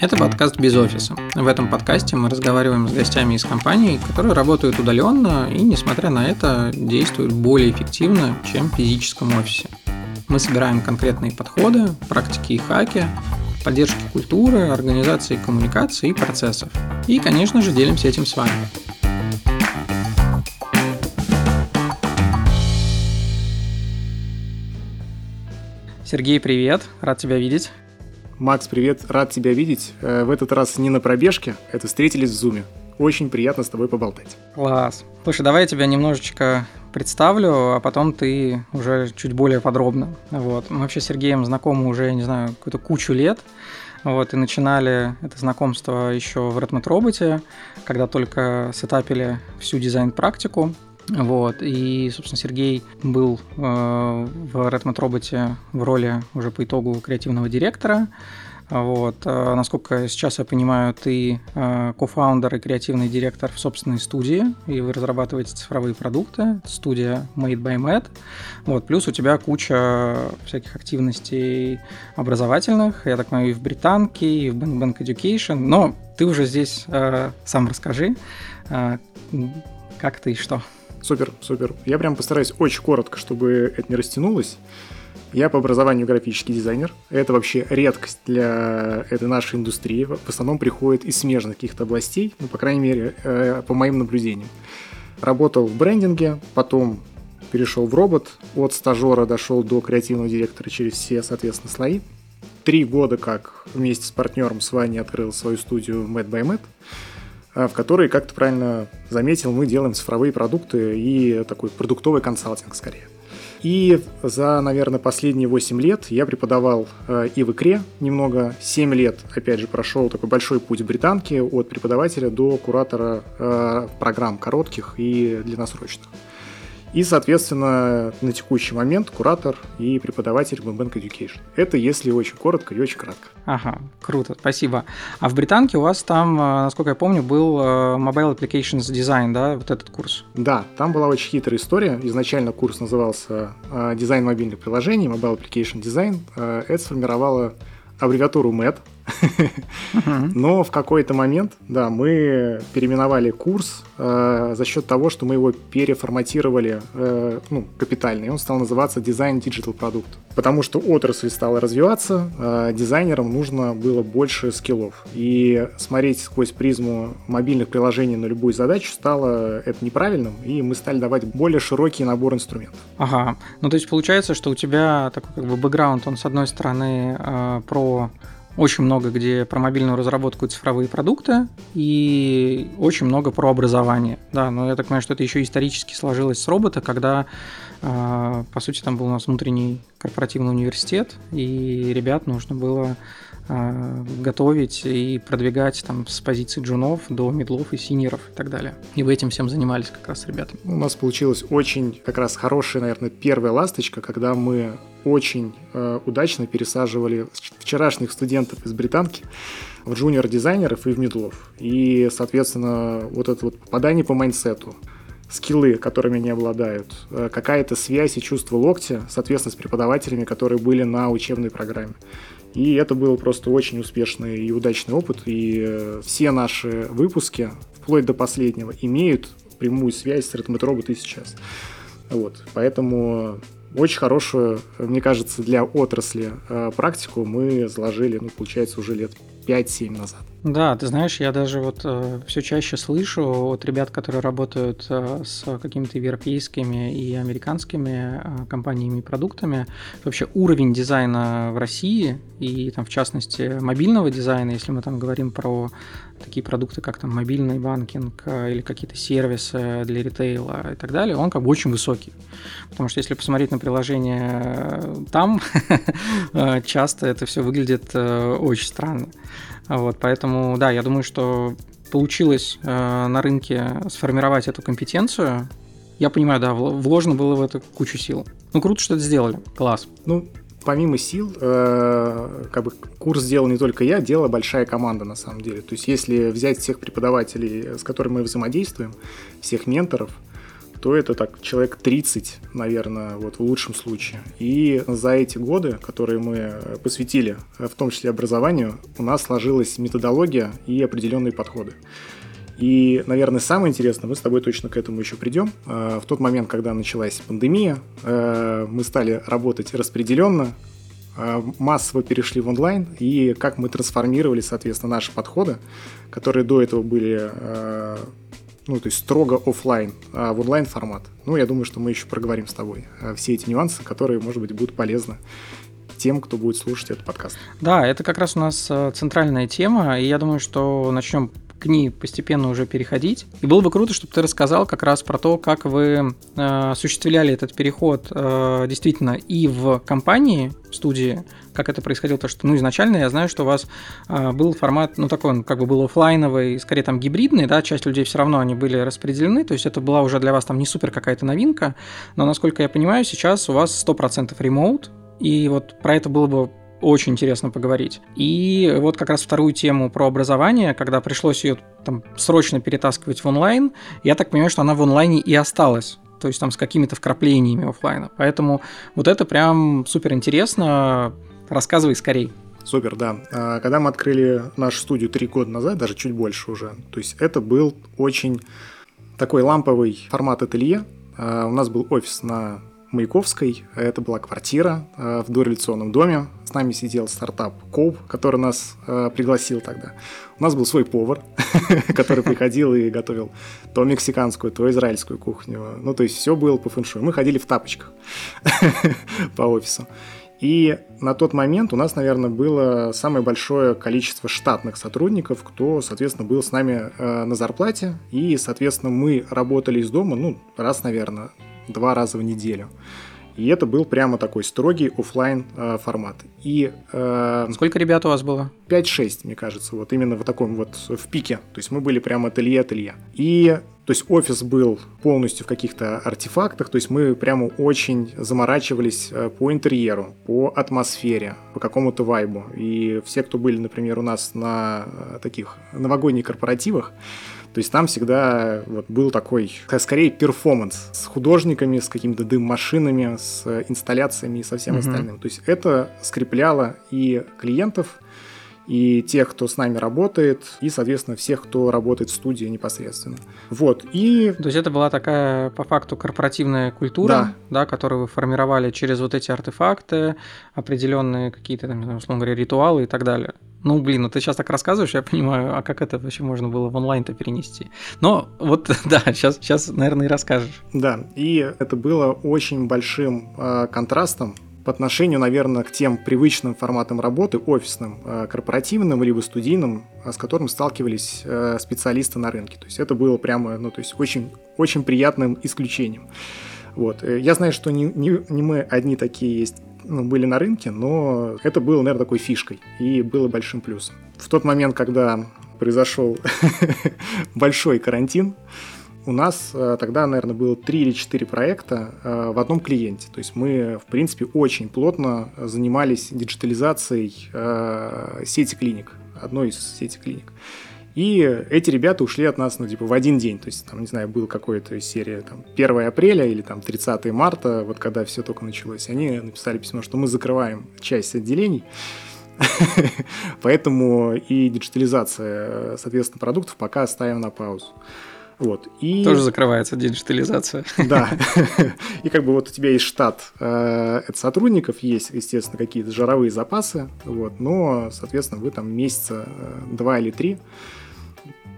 Это подкаст без офиса. В этом подкасте мы разговариваем с гостями из компаний, которые работают удаленно и, несмотря на это, действуют более эффективно, чем в физическом офисе. Мы собираем конкретные подходы, практики и хаки, поддержки культуры, организации коммуникации и процессов. И, конечно же, делимся этим с вами. Сергей, привет, рад тебя видеть. Макс, привет, рад тебя видеть. Э, в этот раз не на пробежке, это встретились в Зуме. Очень приятно с тобой поболтать. Класс. Слушай, давай я тебя немножечко представлю, а потом ты уже чуть более подробно. Вот. Мы вообще с Сергеем знакомы уже, я не знаю, какую-то кучу лет. Вот, и начинали это знакомство еще в Redmond Robot, когда только сетапили всю дизайн-практику. Вот, и, собственно, Сергей был э, в Redmond Robot в роли уже по итогу креативного директора. Вот. Э, насколько сейчас я понимаю, ты э, кофаундер и креативный директор в собственной студии, и вы разрабатываете цифровые продукты. Студия Made by Matt. Вот. Плюс у тебя куча всяких активностей образовательных, я так понимаю, и в Британке, и в Bank Bank Education. Но ты уже здесь э, сам расскажи, э, как ты и что. Супер, супер. Я прям постараюсь очень коротко, чтобы это не растянулось. Я по образованию графический дизайнер. Это вообще редкость для этой нашей индустрии. В основном приходит из смежных каких-то областей, ну, по крайней мере, э, по моим наблюдениям. Работал в брендинге, потом перешел в робот, от стажера дошел до креативного директора через все, соответственно, слои. Три года как вместе с партнером с Ваней открыл свою студию Mad by Mad, в которой, как ты правильно заметил, мы делаем цифровые продукты и такой продуктовый консалтинг скорее. И за, наверное, последние 8 лет я преподавал э, и в икре немного. 7 лет, опять же, прошел такой большой путь в британке от преподавателя до куратора э, программ коротких и длинносрочных. И, соответственно, на текущий момент куратор и преподаватель в Bank Education. Это если очень коротко и очень кратко. Ага, круто, спасибо. А в Британке у вас там, э, насколько я помню, был э, Mobile Applications Design, да, вот этот курс? Да, там была очень хитрая история. Изначально курс назывался э, «Дизайн мобильных приложений», Mobile Application Design. Это сформировало аббревиатуру MAD, но в какой-то момент, да, мы переименовали курс э, за счет того, что мы его переформатировали э, ну, капитально, и он стал называться дизайн digital продукт. Потому что отрасль стала развиваться, э, дизайнерам нужно было больше скиллов. И смотреть сквозь призму мобильных приложений на любую задачу стало это неправильным, и мы стали давать более широкий набор инструментов. Ага, ну то есть получается, что у тебя такой как бы бэкграунд, он с одной стороны э, про очень много где про мобильную разработку и цифровые продукты, и очень много про образование. Да, но я так понимаю, что это еще исторически сложилось с робота, когда, а, по сути, там был у нас внутренний корпоративный университет, и ребят нужно было а, готовить и продвигать там с позиции джунов до медлов и синеров и так далее. И вы этим всем занимались как раз ребята. У нас получилась очень как раз хорошая, наверное, первая ласточка, когда мы очень э, удачно пересаживали вчерашних студентов из британки в джуниор-дизайнеров и в медлов. И, соответственно, вот это вот попадание по майнсету, скиллы, которыми они обладают, э, какая-то связь и чувство локтя, соответственно, с преподавателями, которые были на учебной программе. И это был просто очень успешный и удачный опыт. И э, все наши выпуски, вплоть до последнего, имеют прямую связь с Robot и сейчас. Вот. Поэтому очень хорошую, мне кажется, для отрасли э, практику мы заложили, ну, получается, уже лет 5-7 назад. Да, ты знаешь, я даже вот э, все чаще слышу от ребят, которые работают э, с какими-то европейскими и американскими э, компаниями и продуктами, вообще уровень дизайна в России и там в частности мобильного дизайна, если мы там говорим про такие продукты, как там мобильный банкинг э, или какие-то сервисы для ритейла и так далее, он как бы очень высокий. Потому что если посмотреть на приложение э, там, э, часто это все выглядит очень странно. Вот, поэтому, да, я думаю, что получилось на рынке сформировать эту компетенцию, я понимаю, да, вложено было в это кучу сил. Ну, круто, что это сделали. Класс. Ну, помимо сил, э, как бы курс сделал не только я, делала большая команда на самом деле. То есть если взять всех преподавателей, с которыми мы взаимодействуем, всех менторов, то это так человек 30, наверное, вот в лучшем случае. И за эти годы, которые мы посвятили, в том числе образованию, у нас сложилась методология и определенные подходы. И, наверное, самое интересное, мы с тобой точно к этому еще придем. Э, в тот момент, когда началась пандемия, э, мы стали работать распределенно, э, массово перешли в онлайн, и как мы трансформировали, соответственно, наши подходы, которые до этого были ну, то есть строго офлайн, а в онлайн формат. Ну, я думаю, что мы еще проговорим с тобой все эти нюансы, которые, может быть, будут полезны тем, кто будет слушать этот подкаст. Да, это как раз у нас центральная тема, и я думаю, что начнем к ней постепенно уже переходить. И было бы круто, чтобы ты рассказал как раз про то, как вы э, осуществляли этот переход э, действительно и в компании, в студии, как это происходило, то что, ну, изначально я знаю, что у вас э, был формат, ну, такой он как бы был офлайновый, скорее там гибридный, да, часть людей все равно они были распределены, то есть это была уже для вас там не супер какая-то новинка, но, насколько я понимаю, сейчас у вас 100% ремоут, и вот про это было бы очень интересно поговорить. И вот как раз вторую тему про образование, когда пришлось ее там срочно перетаскивать в онлайн, я так понимаю, что она в онлайне и осталась то есть там с какими-то вкраплениями офлайна. Поэтому вот это прям супер интересно. Рассказывай скорей. Супер, да. А, когда мы открыли нашу студию три года назад, даже чуть больше уже, то есть это был очень такой ламповый формат ателье. А, у нас был офис на Маяковской. Это была квартира э, в дореволюционном доме. С нами сидел стартап Коуп, который нас пригласил тогда. У нас был свой повар, который приходил и готовил то мексиканскую, то израильскую кухню. Ну, то есть все было по фэншую. Мы ходили в тапочках по офису. И на тот момент у нас, наверное, было самое большое количество штатных сотрудников, кто, соответственно, был с нами э, на зарплате. И, соответственно, мы работали из дома, ну, раз, наверное, два раза в неделю. И это был прямо такой строгий офлайн э, формат. И, э, Сколько ребят у вас было? 5-6, мне кажется, вот именно в таком вот в пике. То есть мы были прямо ателье-ателье. И то есть офис был полностью в каких-то артефактах, то есть мы прямо очень заморачивались э, по интерьеру, по атмосфере, по какому-то вайбу. И все, кто были, например, у нас на э, таких новогодних корпоративах, то есть там всегда вот был такой, скорее, перформанс с художниками, с какими-то дым-машинами, с инсталляциями и со всем mm-hmm. остальным. То есть это скрепляло и клиентов, и тех, кто с нами работает, и, соответственно, всех, кто работает в студии непосредственно. Вот, и... То есть это была такая, по факту, корпоративная культура, да, да которую вы формировали через вот эти артефакты, определенные какие-то, там, условно говоря, ритуалы и так далее. Ну, блин, ну ты сейчас так рассказываешь, я понимаю, а как это вообще можно было в онлайн-то перенести? Но вот, да, сейчас, сейчас, наверное, и расскажешь. Да, и это было очень большим э, контрастом по отношению, наверное, к тем привычным форматам работы, офисным, э, корпоративным, либо студийным, э, с которым сталкивались э, специалисты на рынке. То есть это было прямо, ну, то есть очень, очень приятным исключением. Вот. Я знаю, что не, не, не мы одни такие есть ну, были на рынке, но это было, наверное, такой фишкой и было большим плюсом. В тот момент, когда произошел большой карантин, у нас э, тогда, наверное, было 3 или 4 проекта э, в одном клиенте. То есть мы, в принципе, очень плотно занимались диджитализацией э, сети клиник, одной из сети клиник. И эти ребята ушли от нас, ну, типа, в один день. То есть, там, не знаю, был какой-то серия, там, 1 апреля или, там, 30 марта, вот когда все только началось. Они написали письмо, что мы закрываем часть отделений, поэтому и диджитализация, соответственно, продуктов пока ставим на паузу. Вот. И... Тоже закрывается диджитализация. Да. И как бы вот у тебя есть штат э, сотрудников, есть, естественно, какие-то жировые запасы, вот, но, соответственно, вы там месяца э, два или три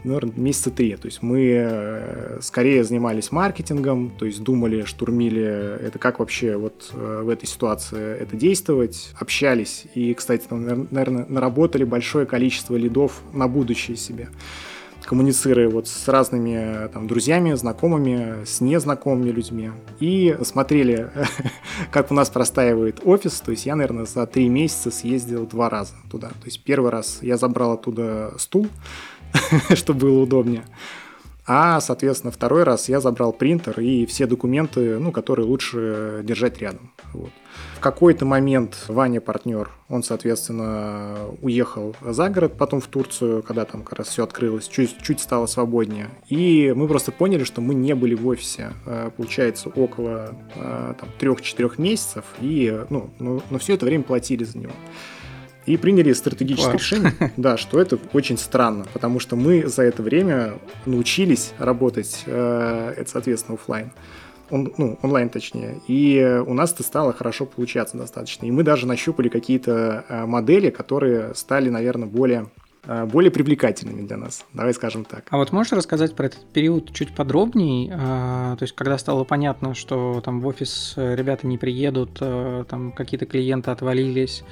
наверное, месяца три. То есть мы э, скорее занимались маркетингом, то есть думали, штурмили это, как вообще вот э, в этой ситуации это действовать, общались и, кстати, там, наверное, наработали большое количество лидов на будущее себе коммуницируя вот с разными там, друзьями, знакомыми, с незнакомыми людьми. И смотрели, как у нас простаивает офис. То есть я, наверное, за три месяца съездил два раза туда. То есть первый раз я забрал оттуда стул, чтобы было удобнее. А, соответственно, второй раз я забрал принтер и все документы, ну, которые лучше держать рядом. Вот. В какой-то момент Ваня, партнер, он, соответственно, уехал за город, потом в Турцию, когда там как раз все открылось, чуть, чуть стало свободнее. И мы просто поняли, что мы не были в офисе, э, получается, около э, там, 3-4 месяцев, и, ну, но, но все это время платили за него. И приняли стратегическое Класс. решение, да, что это очень странно, потому что мы за это время научились работать, э, это, соответственно, офлайн. Он, ну, онлайн точнее. И у нас это стало хорошо получаться достаточно. И мы даже нащупали какие-то э, модели, которые стали, наверное, более более привлекательными для нас, давай скажем так. А вот можешь рассказать про этот период чуть подробнее, то есть когда стало понятно, что там в офис э, ребята не приедут, э, там какие-то клиенты отвалились,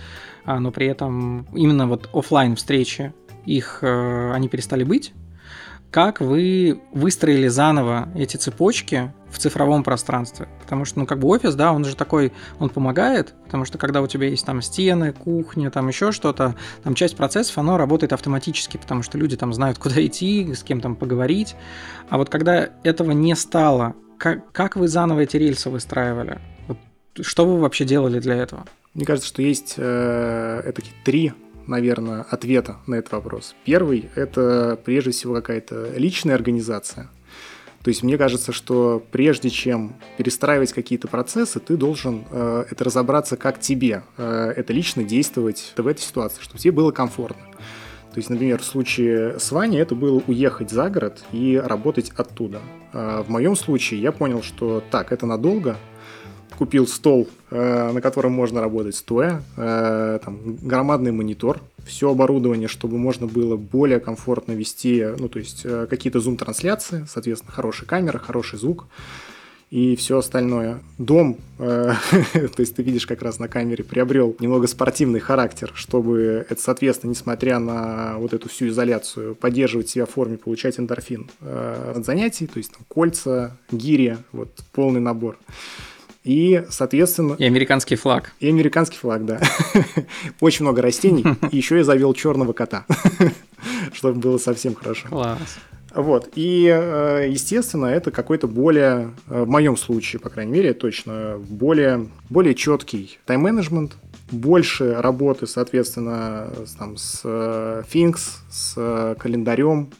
а, но при этом именно вот офлайн встречи их они перестали быть, как вы выстроили заново эти цепочки в цифровом пространстве. Потому что, ну, как бы офис, да, он же такой, он помогает, потому что когда у тебя есть там стены, кухня, там еще что-то, там часть процессов, оно работает автоматически, потому что люди там знают, куда идти, с кем там поговорить. А вот когда этого не стало, как, как вы заново эти рельсы выстраивали? Вот, что вы вообще делали для этого? Мне кажется, что есть э, это три наверное, ответа на этот вопрос. Первый – это прежде всего какая-то личная организация. То есть мне кажется, что прежде чем перестраивать какие-то процессы, ты должен э, это разобраться, как тебе э, это лично действовать в этой ситуации, чтобы тебе было комфортно. То есть, например, в случае с Ваней это было уехать за город и работать оттуда. А в моем случае я понял, что так, это надолго, купил стол, э, на котором можно работать стоя, э, там, громадный монитор, все оборудование, чтобы можно было более комфортно вести, ну, то есть э, какие-то зум-трансляции, соответственно, хорошая камера, хороший звук и все остальное. Дом, то есть ты видишь как раз на камере, приобрел немного спортивный характер, чтобы это, соответственно, несмотря на вот эту всю изоляцию, поддерживать себя в форме, получать эндорфин от занятий, то есть там кольца, гири, вот полный набор. И, соответственно... И американский флаг. И американский флаг, да. Очень много растений. И еще я завел черного кота, чтобы было совсем хорошо. Класс. Вот. И, э, естественно, это какой-то более, э, в моем случае, по крайней мере, точно, более, более четкий тайм-менеджмент, больше работы, соответственно, там, с э, Things, с календарем,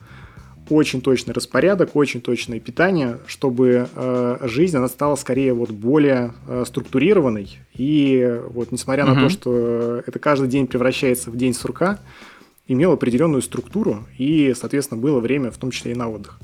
очень точный распорядок, очень точное питание, чтобы э, жизнь она стала скорее вот более э, структурированной. И вот несмотря угу. на то, что это каждый день превращается в день сурка, имел определенную структуру и, соответственно, было время в том числе и на отдых.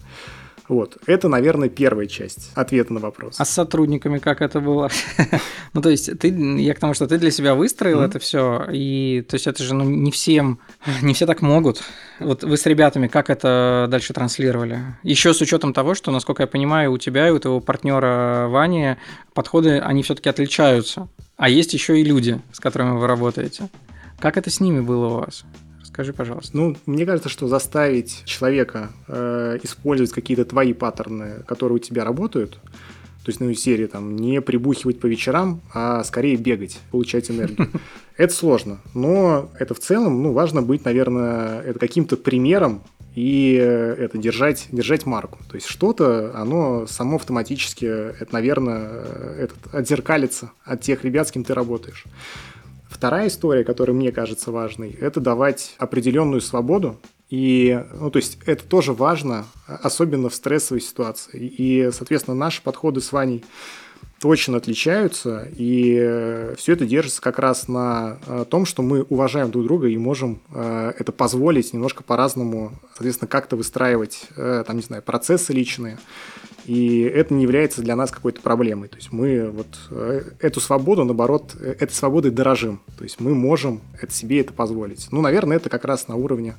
Вот, это, наверное, первая часть ответа на вопрос. А с сотрудниками как это было? ну, то есть, ты, я к тому, что ты для себя выстроил это все, и, то есть, это же, ну, не всем, не все так могут. Вот вы с ребятами как это дальше транслировали? Еще с учетом того, что, насколько я понимаю, у тебя и у твоего партнера Вани подходы, они все-таки отличаются. А есть еще и люди, с которыми вы работаете. Как это с ними было у вас? Скажи, пожалуйста. Ну, мне кажется, что заставить человека э, использовать какие-то твои паттерны, которые у тебя работают, то есть, ну, из серии там не прибухивать по вечерам, а скорее бегать, получать энергию. Это сложно, но это в целом, ну, важно быть, наверное, это каким-то примером и это держать, держать марку. То есть что-то, оно само автоматически, это, наверное, этот, отзеркалится от тех ребят, с кем ты работаешь. Вторая история, которая мне кажется важной, это давать определенную свободу. И, ну, то есть это тоже важно, особенно в стрессовой ситуации. И, соответственно, наши подходы с Ваней точно отличаются, и все это держится как раз на э, том, что мы уважаем друг друга и можем э, это позволить немножко по-разному, соответственно, как-то выстраивать, э, там, не знаю, процессы личные, и это не является для нас какой-то проблемой. То есть мы вот эту свободу, наоборот, этой свободой дорожим. То есть мы можем это себе это позволить. Ну, наверное, это как раз на уровне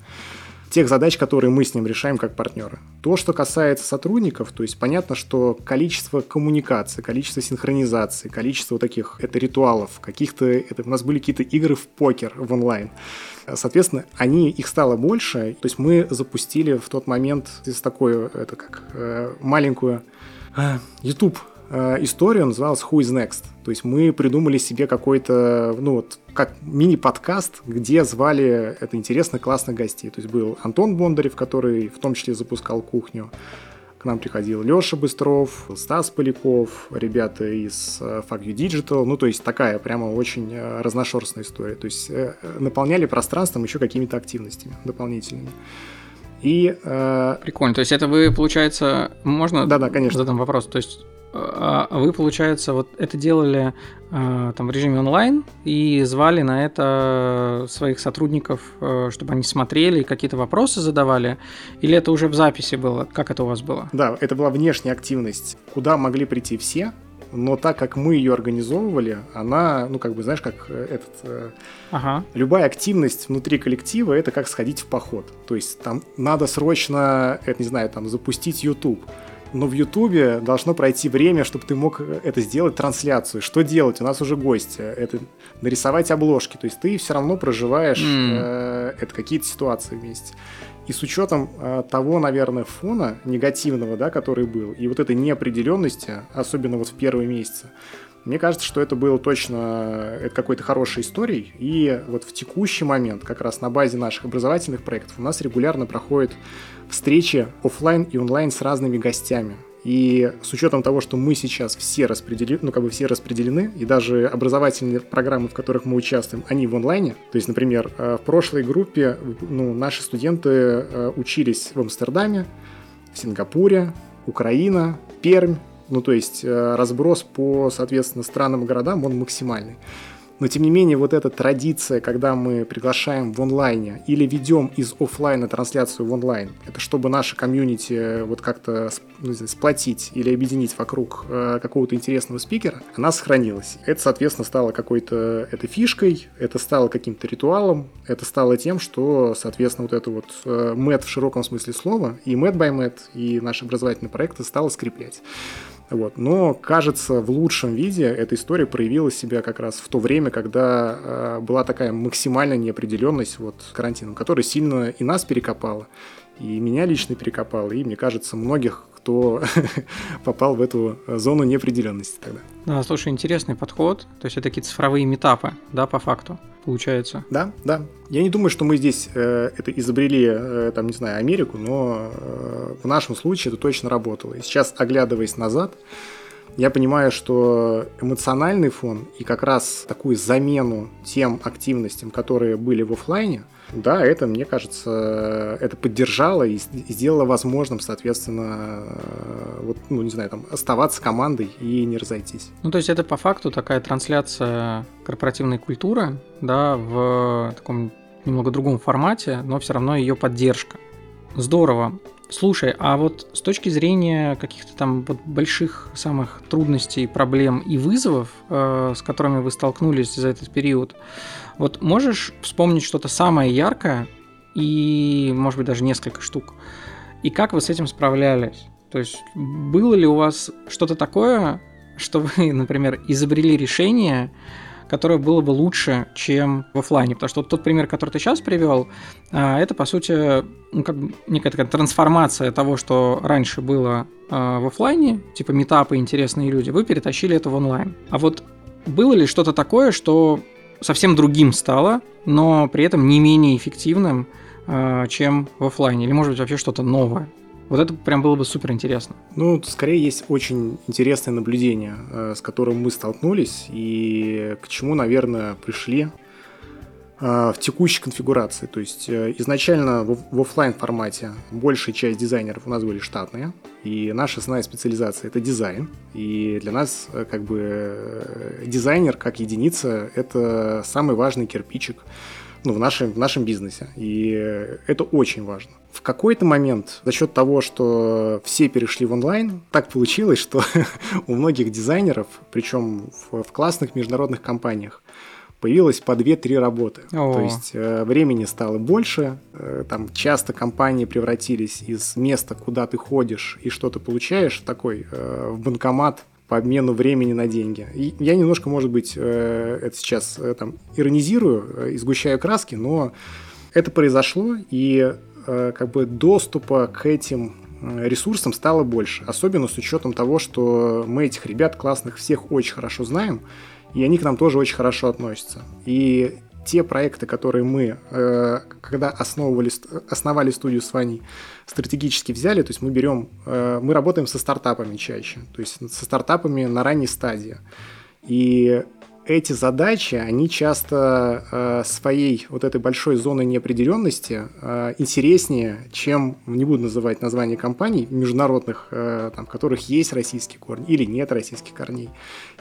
тех задач, которые мы с ним решаем как партнеры. То, что касается сотрудников, то есть понятно, что количество коммуникации, количество синхронизации, количество вот таких это ритуалов, каких-то это у нас были какие-то игры в покер в онлайн. Соответственно, они их стало больше. То есть мы запустили в тот момент здесь такую это как э, маленькую э, YouTube историю, называлась Who is Next. То есть мы придумали себе какой-то, ну вот, как мини-подкаст, где звали это интересно классных гостей. То есть был Антон Бондарев, который в том числе запускал кухню, К нам приходил Леша Быстров, Стас Поляков, ребята из э, Fuck You Digital. Ну, то есть такая прямо очень э, разношерстная история. То есть э, наполняли пространством еще какими-то активностями дополнительными. И, э... Прикольно. То есть это вы, получается, можно да, да, конечно. задам вопрос? То есть вы, получается, вот это делали а, там в режиме онлайн и звали на это своих сотрудников, э, чтобы они смотрели и какие-то вопросы задавали? Или это уже в записи было? Как это у вас было? Да, это была внешняя активность, куда могли прийти все, но так как мы ее организовывали, она, ну, как бы, знаешь, как э, этот... Э, ага. Любая активность внутри коллектива — это как сходить в поход. То есть там надо срочно, это, не знаю, там, запустить YouTube но в Ютубе должно пройти время, чтобы ты мог это сделать, трансляцию. Что делать? У нас уже гости. Это нарисовать обложки. То есть ты все равно проживаешь mm. э, это какие-то ситуации вместе. И с учетом э, того, наверное, фона негативного, да, который был, и вот этой неопределенности, особенно вот в первые месяцы, мне кажется, что это было точно это какой-то хорошей историей. И вот в текущий момент, как раз на базе наших образовательных проектов, у нас регулярно проходят встречи офлайн и онлайн с разными гостями. И с учетом того, что мы сейчас все распределены, ну, как бы все распределены, и даже образовательные программы, в которых мы участвуем, они в онлайне. То есть, например, э, в прошлой группе ну, наши студенты э, учились в Амстердаме, в Сингапуре, Украина, Пермь, ну, то есть э, разброс по, соответственно, странам и городам, он максимальный. Но, тем не менее, вот эта традиция, когда мы приглашаем в онлайне или ведем из офлайна трансляцию в онлайн, это чтобы наше комьюнити э, вот как-то ну, знаю, сплотить или объединить вокруг э, какого-то интересного спикера, она сохранилась. Это, соответственно, стало какой-то этой фишкой, это стало каким-то ритуалом, это стало тем, что, соответственно, вот это вот э, в широком смысле слова, и мэт by мэт, и наши образовательные проекты стало скреплять. Вот. Но, кажется, в лучшем виде эта история проявила себя как раз в то время, когда э, была такая максимальная неопределенность вот, карантином, которая сильно и нас перекопала, и меня лично перекопала, и, мне кажется, многих, кто попал в эту зону неопределенности тогда. Да, слушай, интересный подход. То есть это такие цифровые метапы, да, по факту, получается. Да, да. Я не думаю, что мы здесь э, это изобрели, э, там, не знаю, Америку, но э, в нашем случае это точно работало. И сейчас, оглядываясь назад, я понимаю, что эмоциональный фон и как раз такую замену тем активностям, которые были в офлайне – да, это, мне кажется, это поддержало и сделало возможным, соответственно, э, вот, ну, не знаю, там, оставаться командой и не разойтись. Ну, то есть это по факту такая трансляция корпоративной культуры, да, в таком немного другом формате, но все равно ее поддержка. Здорово. Слушай, а вот с точки зрения каких-то там вот больших самых трудностей, проблем и вызовов, э, с которыми вы столкнулись за этот период, вот можешь вспомнить что-то самое яркое и, может быть, даже несколько штук, и как вы с этим справлялись? То есть было ли у вас что-то такое, что вы, например, изобрели решение, которое было бы лучше, чем в офлайне. Потому что тот пример, который ты сейчас привел, а, это, по сути, ну, как некая такая трансформация того, что раньше было а, в офлайне, типа метапы, интересные люди, вы перетащили это в онлайн. А вот было ли что-то такое, что совсем другим стало, но при этом не менее эффективным, а, чем в офлайне? Или, может быть, вообще что-то новое? Вот это прям было бы супер интересно. Ну, скорее есть очень интересное наблюдение, э, с которым мы столкнулись и к чему, наверное, пришли в текущей конфигурации. То есть э, изначально в офлайн формате большая часть дизайнеров у нас были штатные, и наша основная специализация это дизайн. И для нас как бы дизайнер как единица это самый важный кирпичик ну, в, нашем, в нашем бизнесе. И это очень важно. В какой-то момент за счет того, что все перешли в онлайн, так получилось, что у многих дизайнеров, причем в, в классных международных компаниях, появилось по 2-3 работы. О. То есть э, времени стало больше, э, там часто компании превратились из места, куда ты ходишь и что ты получаешь, такой э, в банкомат по обмену времени на деньги. И я немножко, может быть, э, это сейчас э, там иронизирую, э, изгущаю краски, но это произошло, и как бы доступа к этим ресурсам стало больше. Особенно с учетом того, что мы этих ребят классных всех очень хорошо знаем, и они к нам тоже очень хорошо относятся. И те проекты, которые мы, э, когда основывали, основали студию с Ваней, стратегически взяли, то есть мы берем, э, мы работаем со стартапами чаще, то есть со стартапами на ранней стадии. И эти задачи, они часто э, своей вот этой большой зоной неопределенности э, интереснее, чем, не буду называть название компаний международных, э, там, которых есть российские корни или нет российских корней,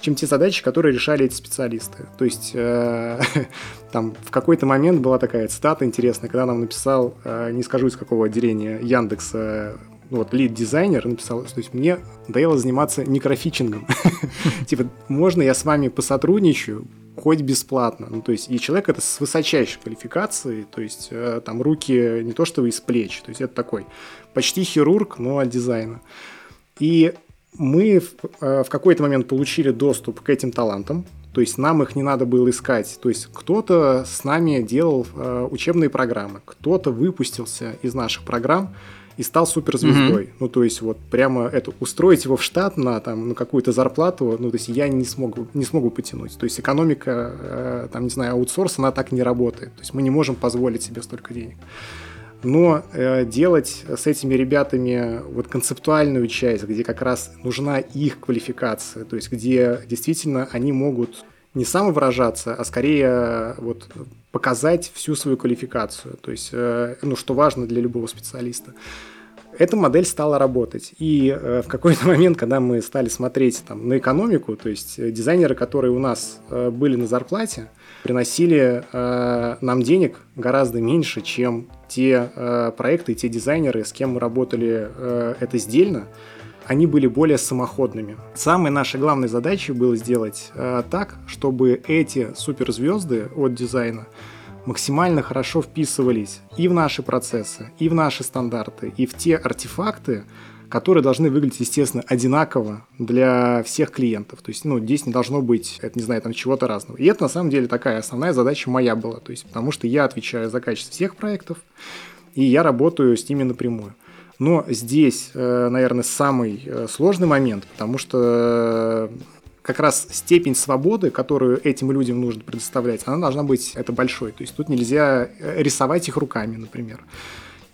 чем те задачи, которые решали эти специалисты. То есть э, там в какой-то момент была такая цитата интересная, когда нам написал, э, не скажу из какого отделения Яндекса, вот лид-дизайнер написал, то есть мне надоело заниматься микрофичингом. Типа, можно я с вами посотрудничаю, хоть бесплатно. Ну, то есть, и человек это с высочайшей квалификацией, то есть, э, там руки не то что из плеч, то есть, это такой почти хирург, но от дизайна. И мы в, э, в какой-то момент получили доступ к этим талантам, то есть нам их не надо было искать. То есть кто-то с нами делал э, учебные программы, кто-то выпустился из наших программ, и стал суперзвездой. Mm-hmm. Ну, то есть, вот прямо это устроить его в штат на там на какую-то зарплату, ну, то есть я не смогу, не смогу потянуть. То есть экономика, э, там, не знаю, аутсорс, она так не работает. То есть мы не можем позволить себе столько денег. Но э, делать с этими ребятами вот концептуальную часть, где как раз нужна их квалификация, то есть где действительно они могут не самовыражаться, а скорее э, вот показать всю свою квалификацию, то есть, э, ну, что важно для любого специалиста. Эта модель стала работать. И э, в какой-то момент, когда мы стали смотреть там, на экономику, то есть дизайнеры, которые у нас были на зарплате, приносили нам денег гораздо меньше, чем те проекты те дизайнеры, с кем мы работали это сдельно они были более самоходными. Самой нашей главной задачей было сделать э, так, чтобы эти суперзвезды от дизайна максимально хорошо вписывались и в наши процессы, и в наши стандарты, и в те артефакты, которые должны выглядеть, естественно, одинаково для всех клиентов. То есть, ну, здесь не должно быть, это, не знаю, там чего-то разного. И это, на самом деле, такая основная задача моя была. То есть, потому что я отвечаю за качество всех проектов, и я работаю с ними напрямую. Но здесь, э, наверное, самый э, сложный момент, потому что э, как раз степень свободы, которую этим людям нужно предоставлять, она должна быть это большой. То есть тут нельзя рисовать их руками, например.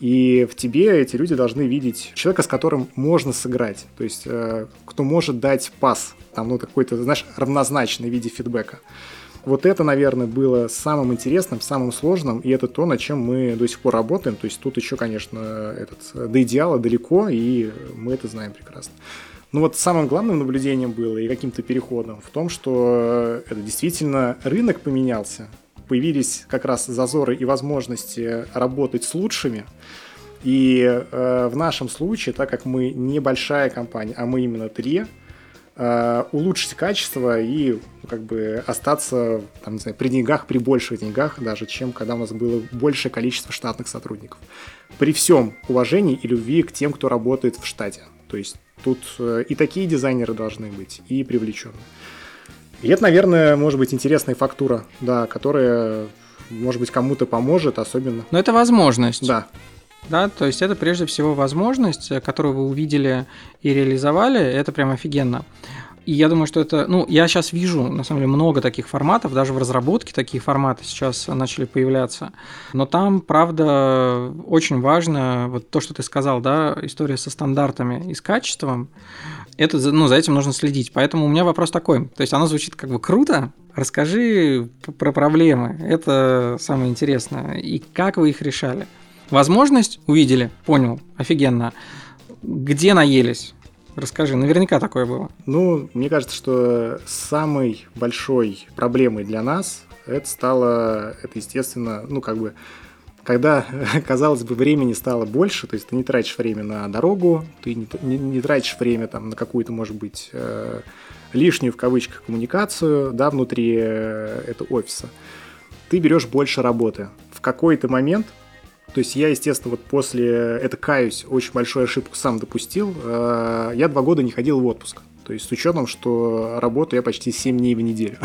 И в тебе эти люди должны видеть человека, с которым можно сыграть. То есть кто может дать пас, там, ну, какой-то, знаешь, равнозначный в виде фидбэка. Вот это, наверное, было самым интересным, самым сложным, и это то, над чем мы до сих пор работаем. То есть тут еще, конечно, этот, до идеала далеко, и мы это знаем прекрасно. Ну вот самым главным наблюдением было и каким-то переходом в том, что это действительно рынок поменялся, появились как раз зазоры и возможности работать с лучшими. И э, в нашем случае, так как мы небольшая компания, а мы именно три, Э, улучшить качество и как бы остаться там, не знаю, при деньгах, при больших деньгах даже, чем когда у нас было большее количество штатных сотрудников. При всем уважении и любви к тем, кто работает в штате. То есть тут э, и такие дизайнеры должны быть, и привлеченные. И это, наверное, может быть интересная фактура, да, которая, может быть, кому-то поможет, особенно. Но это возможность. Да, да, то есть это прежде всего возможность, э, которую вы увидели и реализовали, это прям офигенно. И я думаю, что это, ну, я сейчас вижу, на самом деле, много таких форматов, даже в разработке такие форматы сейчас начали появляться. Но там, правда, очень важно, вот то, что ты сказал, да, история со стандартами и с качеством, это, ну, за этим нужно следить. Поэтому у меня вопрос такой, то есть оно звучит как бы круто, расскажи про проблемы, это самое интересное, и как вы их решали. Возможность увидели, понял, офигенно. Где наелись? Расскажи, наверняка такое было. Ну, мне кажется, что самой большой проблемой для нас это стало, это естественно, ну, как бы, когда, казалось бы, времени стало больше, то есть ты не тратишь время на дорогу, ты не, не, не тратишь время там на какую-то, может быть, э, лишнюю в кавычках коммуникацию, да, внутри э, этого офиса, ты берешь больше работы. В какой-то момент то есть я, естественно, вот после, это каюсь, очень большую ошибку сам допустил. Э, я два года не ходил в отпуск. То есть с учетом, что работаю я почти 7 дней в неделю.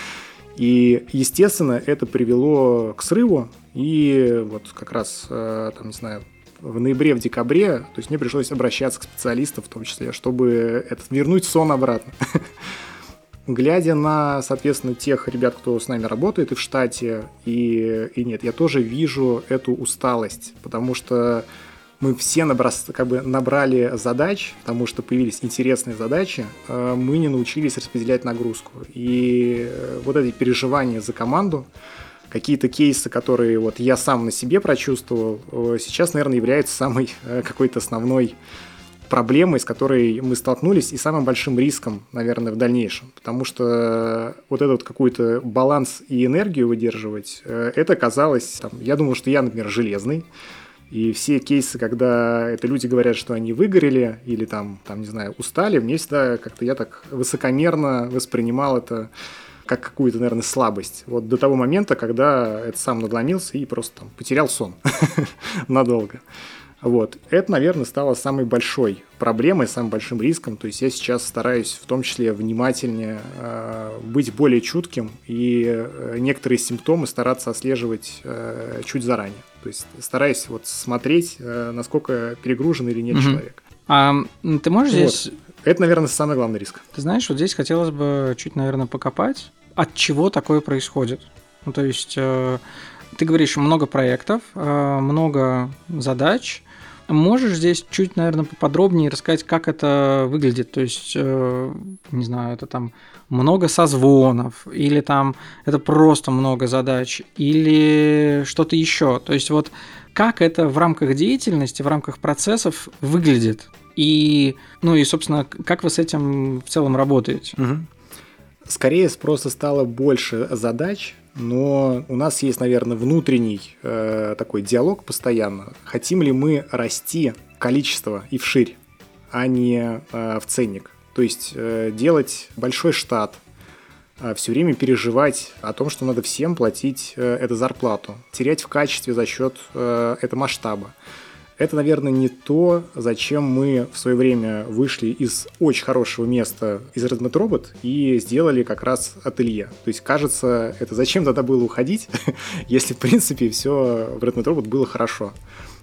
И, естественно, это привело к срыву. И вот как раз, э, там, не знаю, в ноябре, в декабре, то есть мне пришлось обращаться к специалистам в том числе, чтобы это, вернуть сон обратно. глядя на, соответственно, тех ребят, кто с нами работает и в штате, и, и нет, я тоже вижу эту усталость, потому что мы все наброс, как бы набрали задач, потому что появились интересные задачи, э, мы не научились распределять нагрузку. И э, вот эти переживания за команду, какие-то кейсы, которые вот я сам на себе прочувствовал, э, сейчас, наверное, являются самой какой-то основной проблемой, с которой мы столкнулись, и самым большим риском, наверное, в дальнейшем. Потому что вот этот какой-то баланс и энергию выдерживать, это казалось, там, я думал, что я, например, железный, и все кейсы, когда это люди говорят, что они выгорели или там, там не знаю, устали, мне всегда как-то я так высокомерно воспринимал это как какую-то, наверное, слабость. Вот до того момента, когда это сам надломился и просто там потерял сон надолго. Вот. Это, наверное, стало самой большой проблемой, самым большим риском. То есть я сейчас стараюсь в том числе внимательнее э, быть более чутким и э, некоторые симптомы стараться отслеживать э, чуть заранее. То есть стараюсь вот смотреть, э, насколько перегружен или нет угу. человек. А ты можешь вот. здесь... Это, наверное, самый главный риск. Ты знаешь, вот здесь хотелось бы чуть, наверное, покопать, от чего такое происходит. Ну, то есть э, ты говоришь, много проектов, э, много задач, Можешь здесь чуть, наверное, поподробнее рассказать, как это выглядит? То есть, э, не знаю, это там много созвонов, или там это просто много задач, или что-то еще. То есть, вот как это в рамках деятельности, в рамках процессов выглядит? И, ну и, собственно, как вы с этим в целом работаете? Угу. Скорее просто стало больше задач, но у нас есть, наверное, внутренний э, такой диалог постоянно. Хотим ли мы расти количество и вширь, а не э, в ценник? То есть э, делать большой штат, э, все время переживать о том, что надо всем платить э, эту зарплату, терять в качестве за счет э, этого масштаба это, наверное, не то, зачем мы в свое время вышли из очень хорошего места из Redmond Robot и сделали как раз ателье. То есть, кажется, это зачем тогда было уходить, если, в принципе, все в Redmond Robot было хорошо.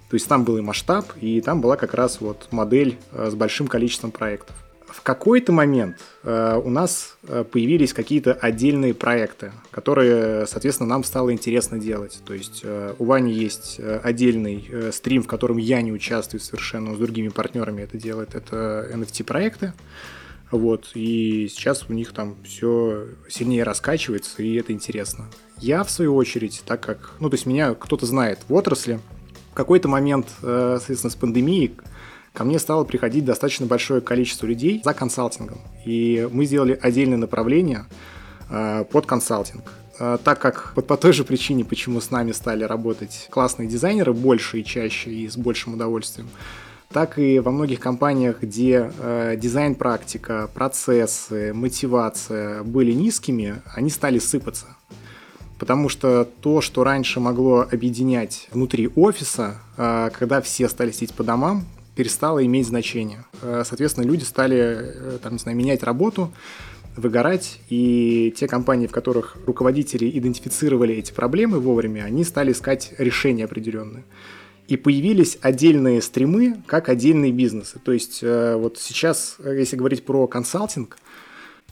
То есть там был и масштаб, и там была как раз вот модель э, с большим количеством проектов в какой-то момент э, у нас э, появились какие-то отдельные проекты, которые, соответственно, нам стало интересно делать. То есть э, у Вани есть э, отдельный э, стрим, в котором я не участвую совершенно, с другими партнерами это делает. Это NFT-проекты. Вот, и сейчас у них там все сильнее раскачивается, и это интересно. Я, в свою очередь, так как, ну, то есть меня кто-то знает в отрасли, в какой-то момент, э, соответственно, с пандемией ко мне стало приходить достаточно большое количество людей за консалтингом. И мы сделали отдельное направление э, под консалтинг. Э, так как вот по той же причине, почему с нами стали работать классные дизайнеры больше и чаще и с большим удовольствием, так и во многих компаниях, где э, дизайн-практика, процессы, мотивация были низкими, они стали сыпаться. Потому что то, что раньше могло объединять внутри офиса, э, когда все стали сидеть по домам, перестало иметь значение. Э, соответственно, люди стали э, там, не знаю, менять работу, выгорать, и те компании, в которых руководители идентифицировали эти проблемы вовремя, они стали искать решения определенные. И появились отдельные стримы, как отдельные бизнесы. То есть э, вот сейчас, если говорить про консалтинг,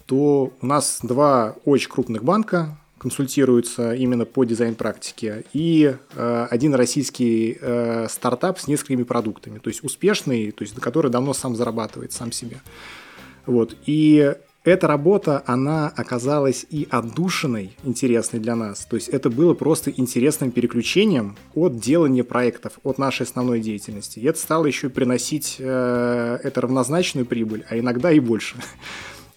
то у нас два очень крупных банка, консультируются именно по дизайн-практике, и э, один российский э, стартап с несколькими продуктами, то есть успешный, то есть который давно сам зарабатывает сам себе. Вот. И эта работа, она оказалась и отдушиной интересной для нас. То есть это было просто интересным переключением от делания проектов, от нашей основной деятельности. И это стало еще приносить э, это равнозначную прибыль, а иногда и больше.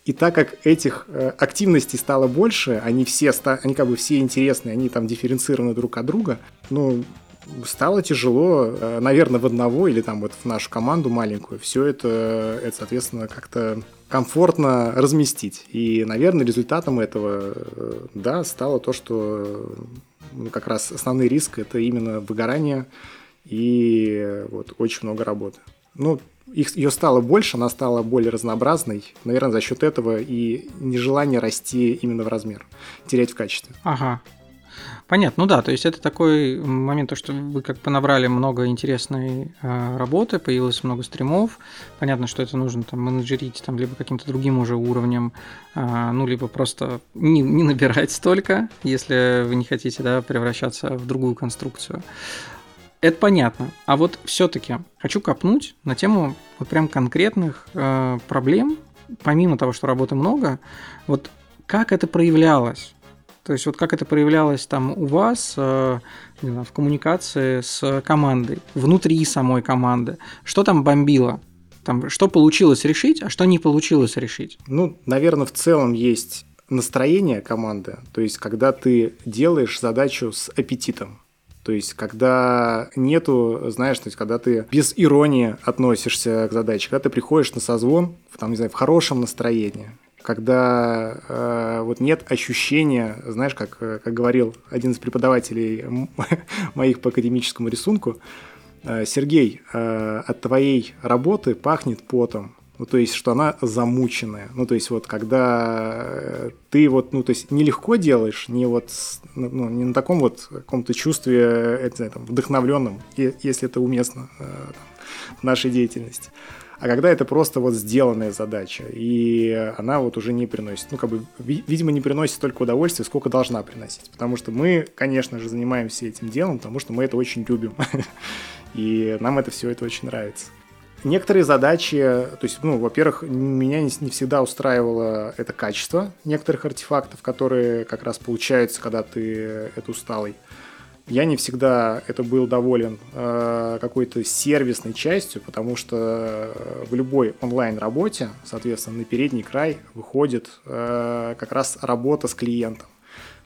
И так как этих э, активностей стало больше, они все, они как бы все интересные, они там дифференцированы друг от друга, ну, стало тяжело, э, наверное, в одного или там вот в нашу команду маленькую все это, это соответственно, как-то комфортно разместить. И, наверное, результатом этого, э, да, стало то, что ну, как раз основной риск это именно выгорание и вот очень много работы. Ну, их, ее стало больше, она стала более разнообразной. Наверное, за счет этого и нежелание расти именно в размер, терять в качестве. Ага. Понятно, ну да, то есть это такой момент, то, что вы как бы набрали много интересной э, работы, появилось много стримов, понятно, что это нужно там менеджерить там либо каким-то другим уже уровнем, э, ну либо просто не, не набирать столько, если вы не хотите да, превращаться в другую конструкцию. Это понятно. А вот все-таки хочу копнуть на тему вот прям конкретных э, проблем, помимо того, что работы много, вот как это проявлялось? То есть вот как это проявлялось там у вас э, знаю, в коммуникации с командой, внутри самой команды? Что там бомбило? Там, что получилось решить, а что не получилось решить? Ну, наверное, в целом есть настроение команды, то есть когда ты делаешь задачу с аппетитом. То есть, когда нету, знаешь, то есть, когда ты без иронии относишься к задаче, когда ты приходишь на созвон, там, не знаю, в хорошем настроении, когда э, вот нет ощущения, знаешь, как, как говорил один из преподавателей моих по академическому рисунку, э, Сергей, э, от твоей работы пахнет потом, ну, то есть, что она замученная. Ну, то есть, вот, когда э, ты вот, ну, то есть, нелегко делаешь, не вот, ну, ну, не на таком вот каком-то чувстве, это, там, вдохновленном, если это уместно э, в нашей деятельности. А когда это просто вот сделанная задача, и она вот уже не приносит, ну, как бы, видимо, не приносит столько удовольствия, сколько должна приносить. Потому что мы, конечно же, занимаемся этим делом, потому что мы это очень любим. И нам это все это очень нравится. Некоторые задачи, то есть, ну, во-первых, меня не, не всегда устраивало это качество некоторых артефактов, которые как раз получаются, когда ты это усталый. Я не всегда это был доволен э, какой-то сервисной частью, потому что э, в любой онлайн-работе, соответственно, на передний край выходит э, как раз работа с клиентом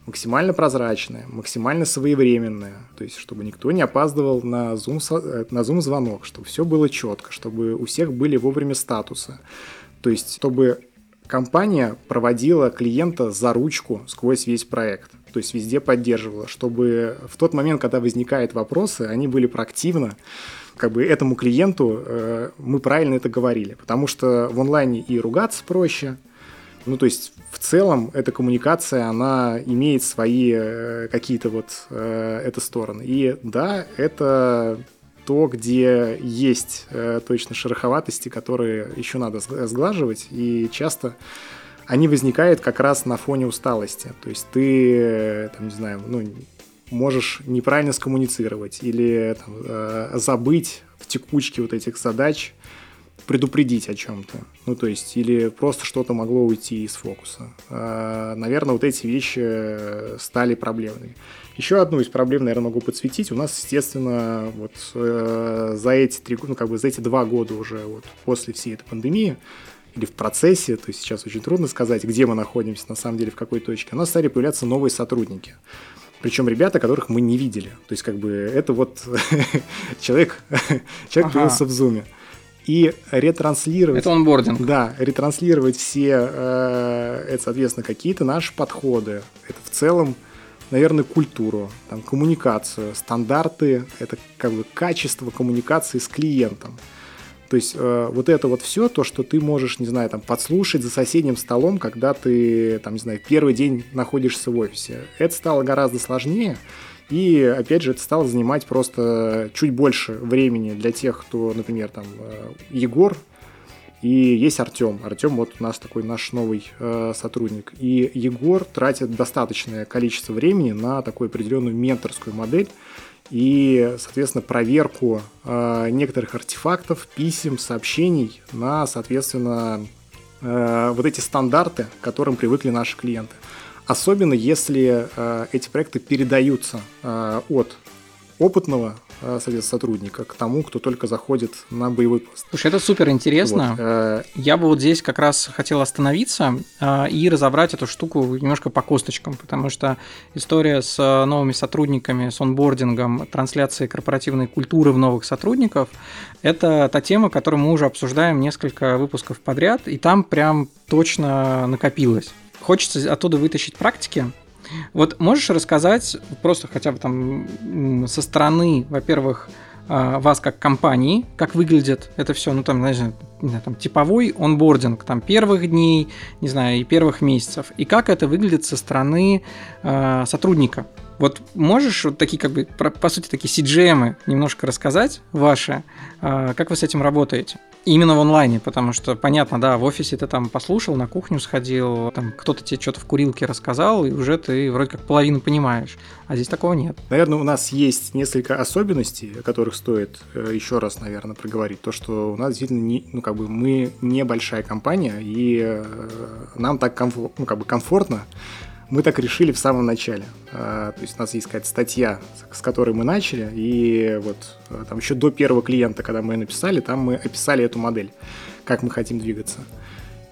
максимально прозрачная, максимально своевременная, то есть чтобы никто не опаздывал на Zoom, э, на Zoom звонок, чтобы все было четко, чтобы у всех были вовремя статусы, то есть чтобы компания проводила клиента за ручку сквозь весь проект, то есть везде поддерживала, чтобы в тот момент, когда возникают вопросы, они были проактивно, как бы этому клиенту э, мы правильно это говорили, потому что в онлайне и ругаться проще, ну, то есть, в целом, эта коммуникация, она имеет свои э, какие-то вот э, это стороны. И да, это то, где есть э, точно шероховатости, которые еще надо сглаживать, и часто они возникают как раз на фоне усталости. То есть ты, э, там, не знаю, ну, можешь неправильно скоммуницировать или там, э, забыть в текучке вот этих задач, предупредить о чем-то. Ну, то есть, или просто что-то могло уйти из фокуса. А, наверное, вот эти вещи стали проблемными. Еще одну из проблем, наверное, могу подсветить. У нас, естественно, вот э, за эти три, ну, как бы за эти два года уже вот после всей этой пандемии или в процессе, то есть сейчас очень трудно сказать, где мы находимся на самом деле, в какой точке, у нас стали появляться новые сотрудники. Причем ребята, которых мы не видели. То есть, как бы, это вот человек, человек ага. появился в зуме и ретранслировать... Это онбординг. Да, ретранслировать все, э, это, соответственно, какие-то наши подходы. Это в целом, наверное, культуру, там, коммуникацию, стандарты, это как бы качество коммуникации с клиентом. То есть э, вот это вот все, то, что ты можешь, не знаю, там, подслушать за соседним столом, когда ты, там, не знаю, первый день находишься в офисе, это стало гораздо сложнее, и, опять же, это стало занимать просто чуть больше времени для тех, кто, например, там, э, Егор, и есть Артем. Артем вот у нас такой наш новый э, сотрудник. И Егор тратит достаточное количество времени на такую определенную менторскую модель и, соответственно, проверку э, некоторых артефактов, писем, сообщений на, соответственно, э, вот эти стандарты, к которым привыкли наши клиенты. Особенно если э, эти проекты передаются э, от опытного э, сотрудника к тому, кто только заходит на боевой пост. Слушай, это супер интересно. Вот. Я бы вот здесь как раз хотел остановиться и разобрать эту штуку немножко по косточкам, потому что история с новыми сотрудниками, с онбордингом, трансляцией корпоративной культуры в новых сотрудников – это та тема, которую мы уже обсуждаем несколько выпусков подряд, и там прям точно накопилось хочется оттуда вытащить практики. Вот можешь рассказать просто хотя бы там со стороны, во-первых, а, вас как компании, как выглядит это все, ну там, знаешь, там типовой онбординг там первых дней, не знаю, и первых месяцев, и как это выглядит со стороны э, сотрудника. Вот можешь вот такие, как бы, по сути, такие CGM немножко рассказать ваши, а, как вы с этим работаете? Именно в онлайне, потому что, понятно, да, в офисе ты там послушал, на кухню сходил, там кто-то тебе что-то в курилке рассказал, и уже ты вроде как половину понимаешь. А здесь такого нет. Наверное, у нас есть несколько особенностей, о которых стоит э, еще раз, наверное, проговорить. То, что у нас действительно, не, ну, как бы мы небольшая компания, и э, нам так комфор- ну, как бы комфортно мы так решили в самом начале. А, то есть у нас есть какая-то статья, с которой мы начали, и вот а, там еще до первого клиента, когда мы ее написали, там мы описали эту модель, как мы хотим двигаться.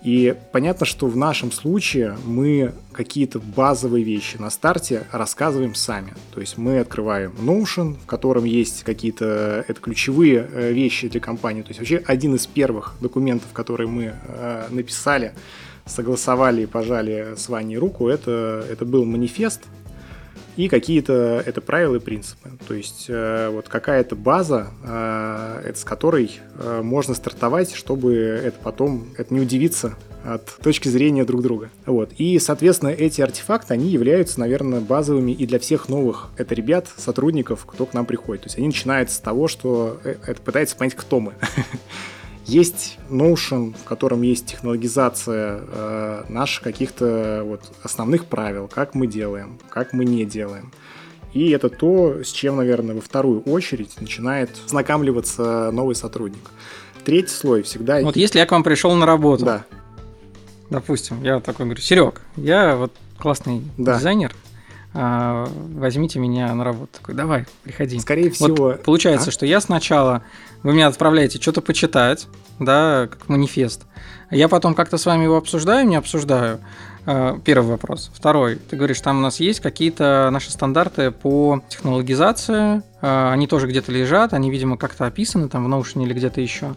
И понятно, что в нашем случае мы какие-то базовые вещи на старте рассказываем сами. То есть мы открываем Notion, в котором есть какие-то это ключевые э, вещи для компании. То есть вообще один из первых документов, которые мы э, написали, согласовали и пожали с Ваней руку, это, это был манифест и какие-то это правила и принципы. То есть э, вот какая-то база, э, с которой э, можно стартовать, чтобы это потом это не удивиться от точки зрения друг друга. Вот. И, соответственно, эти артефакты, они являются, наверное, базовыми и для всех новых это ребят, сотрудников, кто к нам приходит. То есть они начинают с того, что это пытается понять, кто мы. Есть Notion, в котором есть технологизация э, наших каких-то вот основных правил, как мы делаем, как мы не делаем. И это то, с чем, наверное, во вторую очередь начинает знакомливаться новый сотрудник. Третий слой всегда... Вот если я к вам пришел на работу, да. допустим, я такой говорю, Серег, я вот классный да. дизайнер, а, возьмите меня на работу. Такой, давай, приходи. Скорее всего. Вот получается, а? что я сначала, вы меня отправляете что-то почитать, да, как манифест. Я потом как-то с вами его обсуждаю, не обсуждаю. А, первый вопрос. Второй. Ты говоришь, там у нас есть какие-то наши стандарты по технологизации. А, они тоже где-то лежат, они, видимо, как-то описаны там в Notion или где-то еще.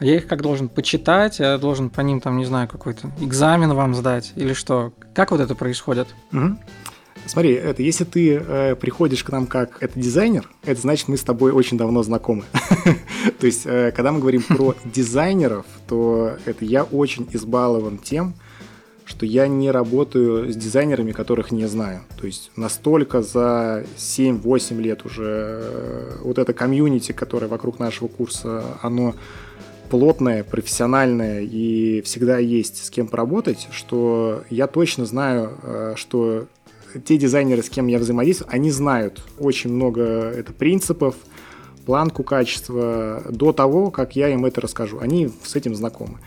Я их как должен почитать, я должен по ним там, не знаю, какой-то экзамен вам сдать или что? Как вот это происходит? Угу. Смотри, это если ты э, приходишь к нам как это дизайнер, это значит, мы с тобой очень давно знакомы. То есть, э, когда мы говорим про дизайнеров, то это я очень избалован тем, что я не работаю с дизайнерами, которых не знаю. То есть настолько за 7-8 лет уже э, вот это комьюнити, которое вокруг нашего курса, оно плотное, профессиональное и всегда есть с кем поработать, что я точно знаю, э, что те дизайнеры, с кем я взаимодействую, они знают очень много это принципов, планку качества до того, как я им это расскажу. Они с этим знакомы.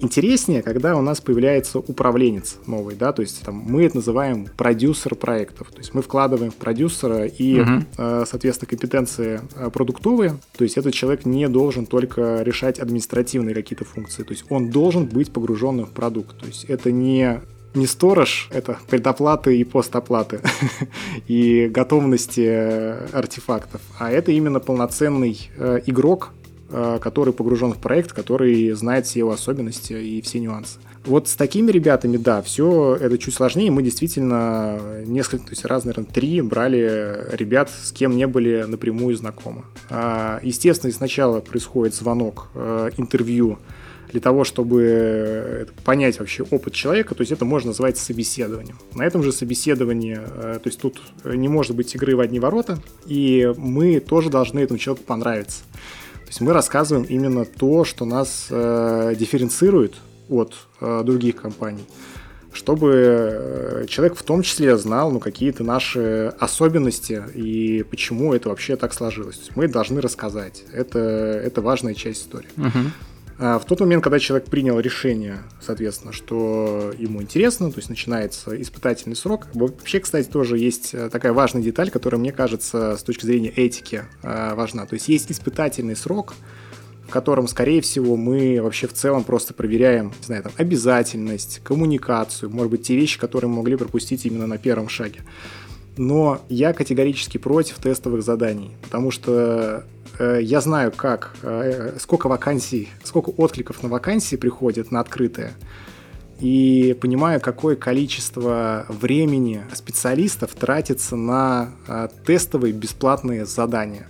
Интереснее, когда у нас появляется управленец новый, да, то есть там, мы это называем продюсер проектов, то есть мы вкладываем в продюсера и, э, соответственно, компетенции э, продуктовые, то есть этот человек не должен только решать административные какие-то функции, то есть он должен быть погруженным в продукт, то есть это не не сторож, это предоплаты и постоплаты и готовности э, артефактов, а это именно полноценный э, игрок, э, который погружен в проект, который знает все его особенности и все нюансы. Вот с такими ребятами, да, все это чуть сложнее. Мы действительно несколько, то есть раз, наверное, три брали ребят, с кем не были напрямую знакомы. А, естественно, сначала происходит звонок, интервью для того, чтобы э, понять вообще опыт человека, то есть это можно назвать собеседованием. На этом же собеседовании, э, то есть тут не может быть игры в одни ворота, и мы тоже должны этому человеку понравиться. То есть мы рассказываем именно то, что нас э, дифференцирует от э, других компаний, чтобы э, человек в том числе знал ну, какие-то наши особенности и почему это вообще так сложилось. Мы должны рассказать. Это, это важная часть истории. Uh-huh. А, в тот момент, когда человек принял решение, соответственно, что ему интересно, то есть начинается испытательный срок. Вообще, кстати, тоже есть э, такая важная деталь, которая, мне кажется, с точки зрения этики э, важна. То есть есть испытательный срок, в котором, скорее всего, мы вообще в целом просто проверяем, не знаю, там, обязательность, коммуникацию, может быть, те вещи, которые мы могли пропустить именно на первом шаге. Но я категорически против тестовых заданий, потому что я знаю, как, э, сколько вакансий, сколько откликов на вакансии приходит на открытые, и понимаю, какое количество времени специалистов тратится на э, тестовые бесплатные задания.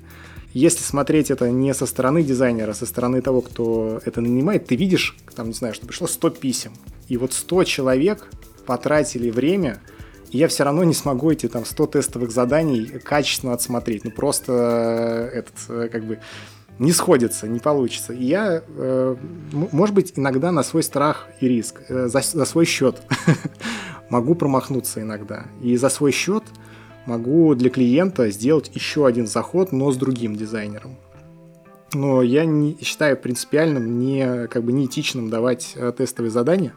Если смотреть это не со стороны дизайнера, а со стороны того, кто это нанимает, ты видишь, там, не знаю, что пришло 100 писем. И вот 100 человек потратили время и я все равно не смогу эти там 100 тестовых заданий качественно отсмотреть. Ну просто э, этот, э, как бы, не сходится, не получится. И я, э, может быть, иногда на свой страх и риск, э, за, за свой счет могу промахнуться иногда. И за свой счет могу для клиента сделать еще один заход, но с другим дизайнером. Но я не считаю принципиальным, не, как бы неэтичным давать э, тестовые задания.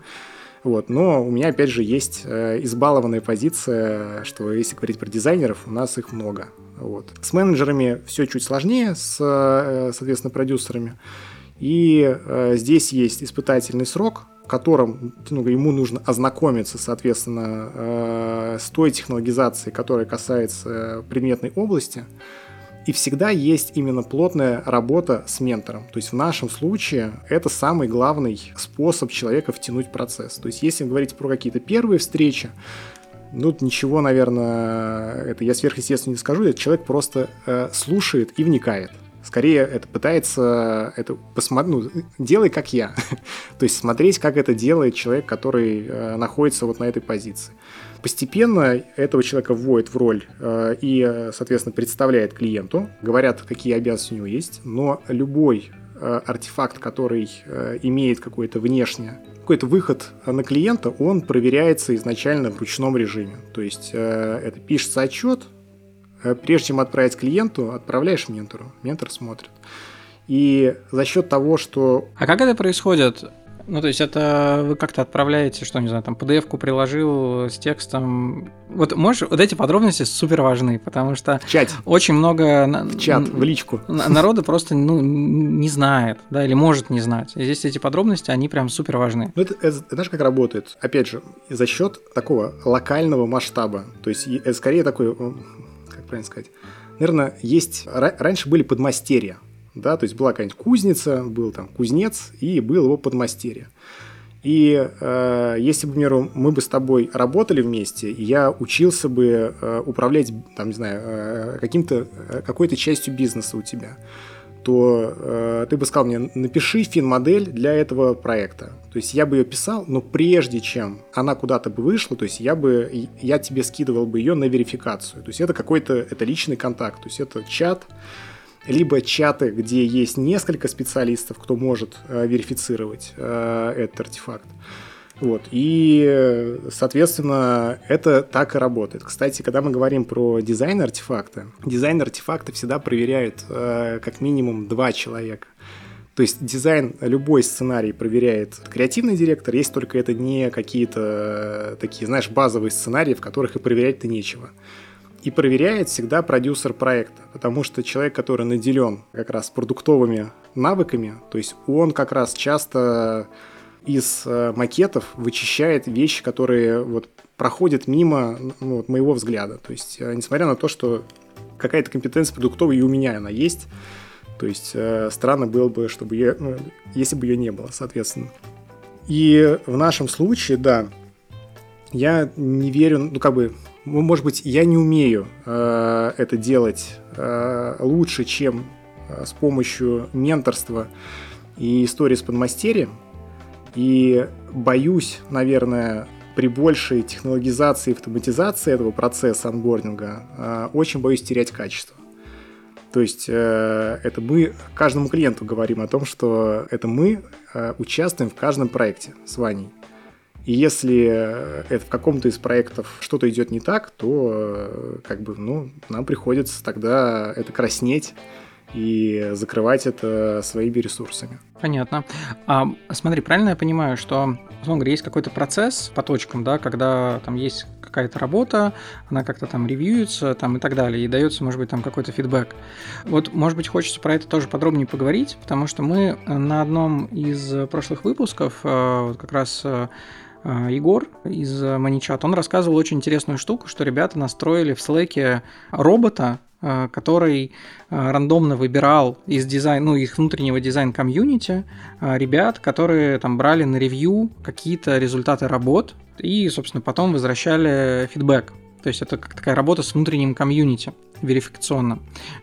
Вот. Но у меня, опять же, есть э, избалованная позиция, что если говорить про дизайнеров, у нас их много. Вот. С менеджерами все чуть сложнее, с, э, соответственно, продюсерами. И э, здесь есть испытательный срок, в котором ну, ему нужно ознакомиться, соответственно, э, с той технологизацией, которая касается предметной области. И всегда есть именно плотная работа с ментором. То есть в нашем случае это самый главный способ человека втянуть процесс. То есть если говорить про какие-то первые встречи, ну, ничего, наверное, это я сверхъестественно не скажу, этот человек просто э, слушает и вникает. Скорее, это пытается это посмотреть, ну, делай как я. То есть смотреть, как это делает человек, который э, находится вот на этой позиции. Постепенно этого человека вводят в роль э, и, соответственно, представляет клиенту, говорят, какие обязанности у него есть, но любой э, артефакт, который э, имеет какое-то внешнее какой-то выход на клиента, он проверяется изначально в ручном режиме. То есть э, это пишется отчет, э, прежде чем отправить клиенту, отправляешь ментору, ментор смотрит. И за счет того, что... А как это происходит? Ну, то есть это вы как-то отправляете, что, не знаю, там PDF-ку приложил с текстом. Вот можешь, вот эти подробности супер важны, потому что чат. очень много... В чат, в личку. Народа просто, ну, не знает, да, или может не знать. И здесь эти подробности, они прям супер важны. Ну, это, это знаешь, как работает? Опять же, за счет такого локального масштаба. То есть, это скорее такой, как правильно сказать, наверное, есть... Раньше были подмастерья, да, то есть была какая-нибудь кузница, был там кузнец, и был его подмастерье. И э, если, к примеру, мы бы с тобой работали вместе, и я учился бы э, управлять, там, не знаю, э, каким-то, э, какой-то частью бизнеса у тебя, то э, ты бы сказал мне, напиши фин-модель для этого проекта. То есть я бы ее писал, но прежде чем она куда-то бы вышла, то есть я бы, я тебе скидывал бы ее на верификацию. То есть это какой-то, это личный контакт, то есть это чат, либо чаты, где есть несколько специалистов, кто может э, верифицировать э, этот артефакт. Вот. И, соответственно, это так и работает. Кстати, когда мы говорим про дизайн артефакта, дизайн артефакта всегда проверяют э, как минимум два человека. То есть дизайн, любой сценарий проверяет креативный директор, есть только это не какие-то э, такие, знаешь, базовые сценарии, в которых и проверять-то нечего и проверяет всегда продюсер проекта, потому что человек, который наделен как раз продуктовыми навыками, то есть он как раз часто из э, макетов вычищает вещи, которые вот проходят мимо ну, вот, моего взгляда. То есть, э, несмотря на то, что какая-то компетенция продуктовая и у меня она есть, то есть э, странно было бы, чтобы я, ну, если бы ее не было, соответственно. И в нашем случае, да, я не верю, ну как бы может быть, я не умею э, это делать э, лучше, чем э, с помощью менторства и истории с подмастерьем. И боюсь, наверное, при большей технологизации и автоматизации этого процесса анбординга, очень боюсь терять качество. То есть это мы каждому клиенту говорим о том, что это мы участвуем в каждом проекте с Ваней. И если э, это в каком-то из проектов что-то идет не так, то э, как бы, ну, нам приходится тогда это краснеть и закрывать это своими ресурсами. Понятно. А, смотри, правильно я понимаю, что, условно говоря, есть какой-то процесс по точкам, да, когда там есть какая-то работа, она как-то там ревьюется там и так далее, и дается, может быть, там какой-то фидбэк. Вот, может быть, хочется про это тоже подробнее поговорить, потому что мы на одном из прошлых выпусков э, как раз Егор из Manychat, он рассказывал очень интересную штуку, что ребята настроили в Slack робота, а, который а, рандомно выбирал из дизайн, ну, их внутреннего дизайн-комьюнити ребят, которые там брали на ревью какие-то результаты работ и, собственно, потом возвращали фидбэк. То есть это как такая работа с внутренним комьюнити верификационно.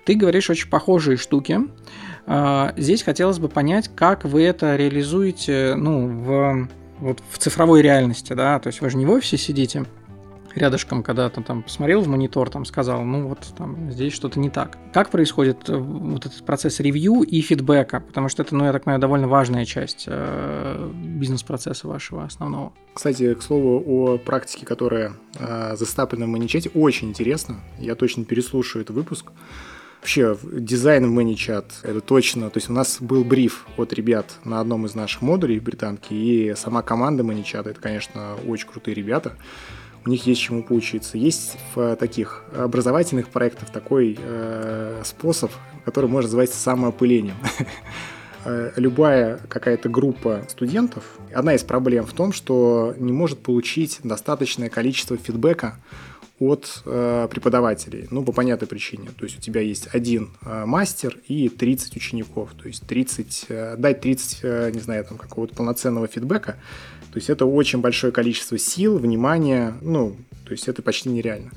Ты говоришь очень похожие штуки. Здесь хотелось бы понять, как вы это реализуете ну, в вот в цифровой реальности, да, то есть вы же не в офисе сидите, рядышком, когда ты там посмотрел в монитор, там сказал, ну вот там здесь что-то не так. Как происходит э, вот этот процесс ревью и фидбэка? Потому что это, ну, я так понимаю, довольно важная часть э, бизнес-процесса вашего основного. Кстати, к слову о практике, которая э, застаплена в ManyChat, очень интересно. Я точно переслушаю этот выпуск. Вообще, дизайн в ManyChat – это точно. То есть у нас был бриф от ребят на одном из наших модулей британки, и сама команда ManyChat – это, конечно, очень крутые ребята у них есть чему поучиться. Есть в таких образовательных проектах такой э, способ, который можно называть самоопылением. Э, любая какая-то группа студентов, одна из проблем в том, что не может получить достаточное количество фидбэка от э, преподавателей. Ну, по понятной причине. То есть у тебя есть один э, мастер и 30 учеников. То есть 30, э, дать 30, э, не знаю, там какого-то полноценного фидбэка то есть это очень большое количество сил, внимания, ну, то есть это почти нереально.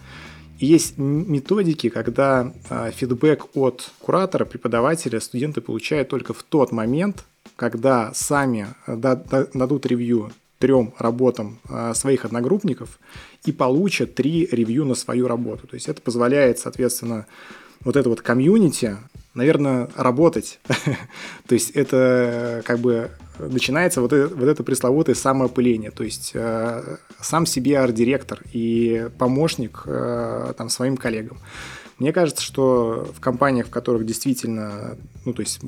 И есть методики, когда э, фидбэк от куратора, преподавателя студенты получают только в тот момент, когда сами э, дадут ревью трем работам э, своих одногруппников и получат три ревью на свою работу. То есть это позволяет, соответственно, вот это вот комьюнити, наверное, работать. То есть это как бы начинается вот это, вот это пресловутое самоопыление, то есть э, сам себе арт-директор и помощник э, там, своим коллегам. Мне кажется, что в компаниях, в которых действительно, ну, то есть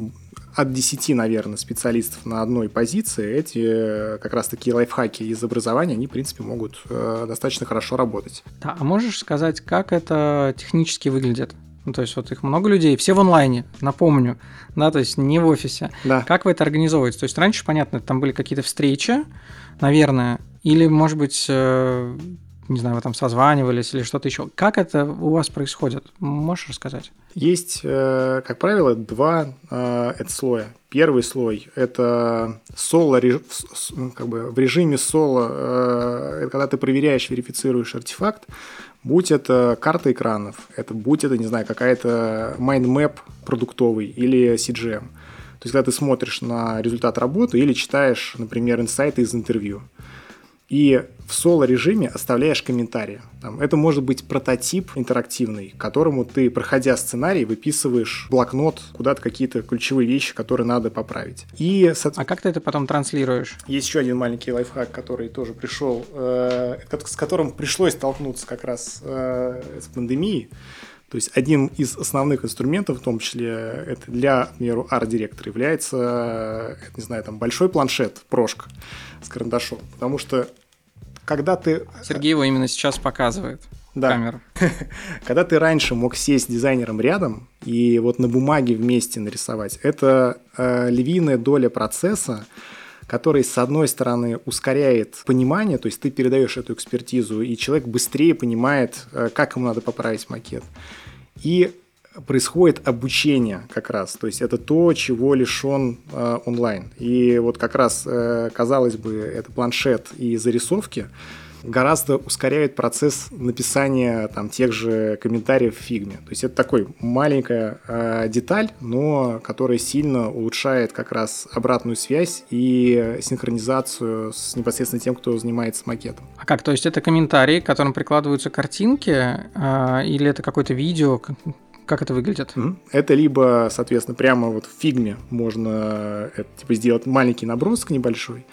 от 10, наверное, специалистов на одной позиции, эти э, как раз такие лайфхаки из образования, они, в принципе, могут э, достаточно хорошо работать. Да, а можешь сказать, как это технически выглядит? Ну, то есть вот их много людей, все в онлайне, напомню, да, то есть не в офисе. Да. Как вы это организовываете? То есть раньше, понятно, там были какие-то встречи, наверное, или, может быть, э, не знаю, вы там созванивались или что-то еще. Как это у вас происходит? Можешь рассказать? Есть, э, как правило, два э, это слоя. Первый слой – это соло, как бы в режиме соло, это когда ты проверяешь, верифицируешь артефакт, Будь это карта экранов, это, будь это, не знаю, какая-то mind map продуктовый или CJM. То есть, когда ты смотришь на результат работы или читаешь, например, инсайты из интервью и в соло-режиме оставляешь комментарии. Там, это может быть прототип интерактивный, которому ты, проходя сценарий, выписываешь блокнот, куда-то какие-то ключевые вещи, которые надо поправить. И, а как ты это потом транслируешь? Есть еще один маленький лайфхак, который тоже пришел, э, с которым пришлось столкнуться как раз э, с пандемией. То есть одним из основных инструментов, в том числе это для, к примеру, арт-директора, является, не знаю, там большой планшет, прошка с карандашом. Потому что когда ты... Сергей его именно сейчас показывает. Да. Камеру. Когда ты раньше мог сесть с дизайнером рядом и вот на бумаге вместе нарисовать, это э, львиная доля процесса, который, с одной стороны, ускоряет понимание, то есть ты передаешь эту экспертизу, и человек быстрее понимает, э, как ему надо поправить макет. И происходит обучение как раз. То есть это то, чего лишен э, онлайн. И вот как раз, э, казалось бы, это планшет и зарисовки гораздо ускоряют процесс написания там тех же комментариев в фигме. То есть это такой маленькая э, деталь, но которая сильно улучшает как раз обратную связь и синхронизацию с непосредственно тем, кто занимается макетом. А как? То есть это комментарии, к которым прикладываются картинки, э, или это какое-то видео? Как это выглядит? Это либо, соответственно, прямо вот в фигме можно это, типа, сделать маленький набросок небольшой,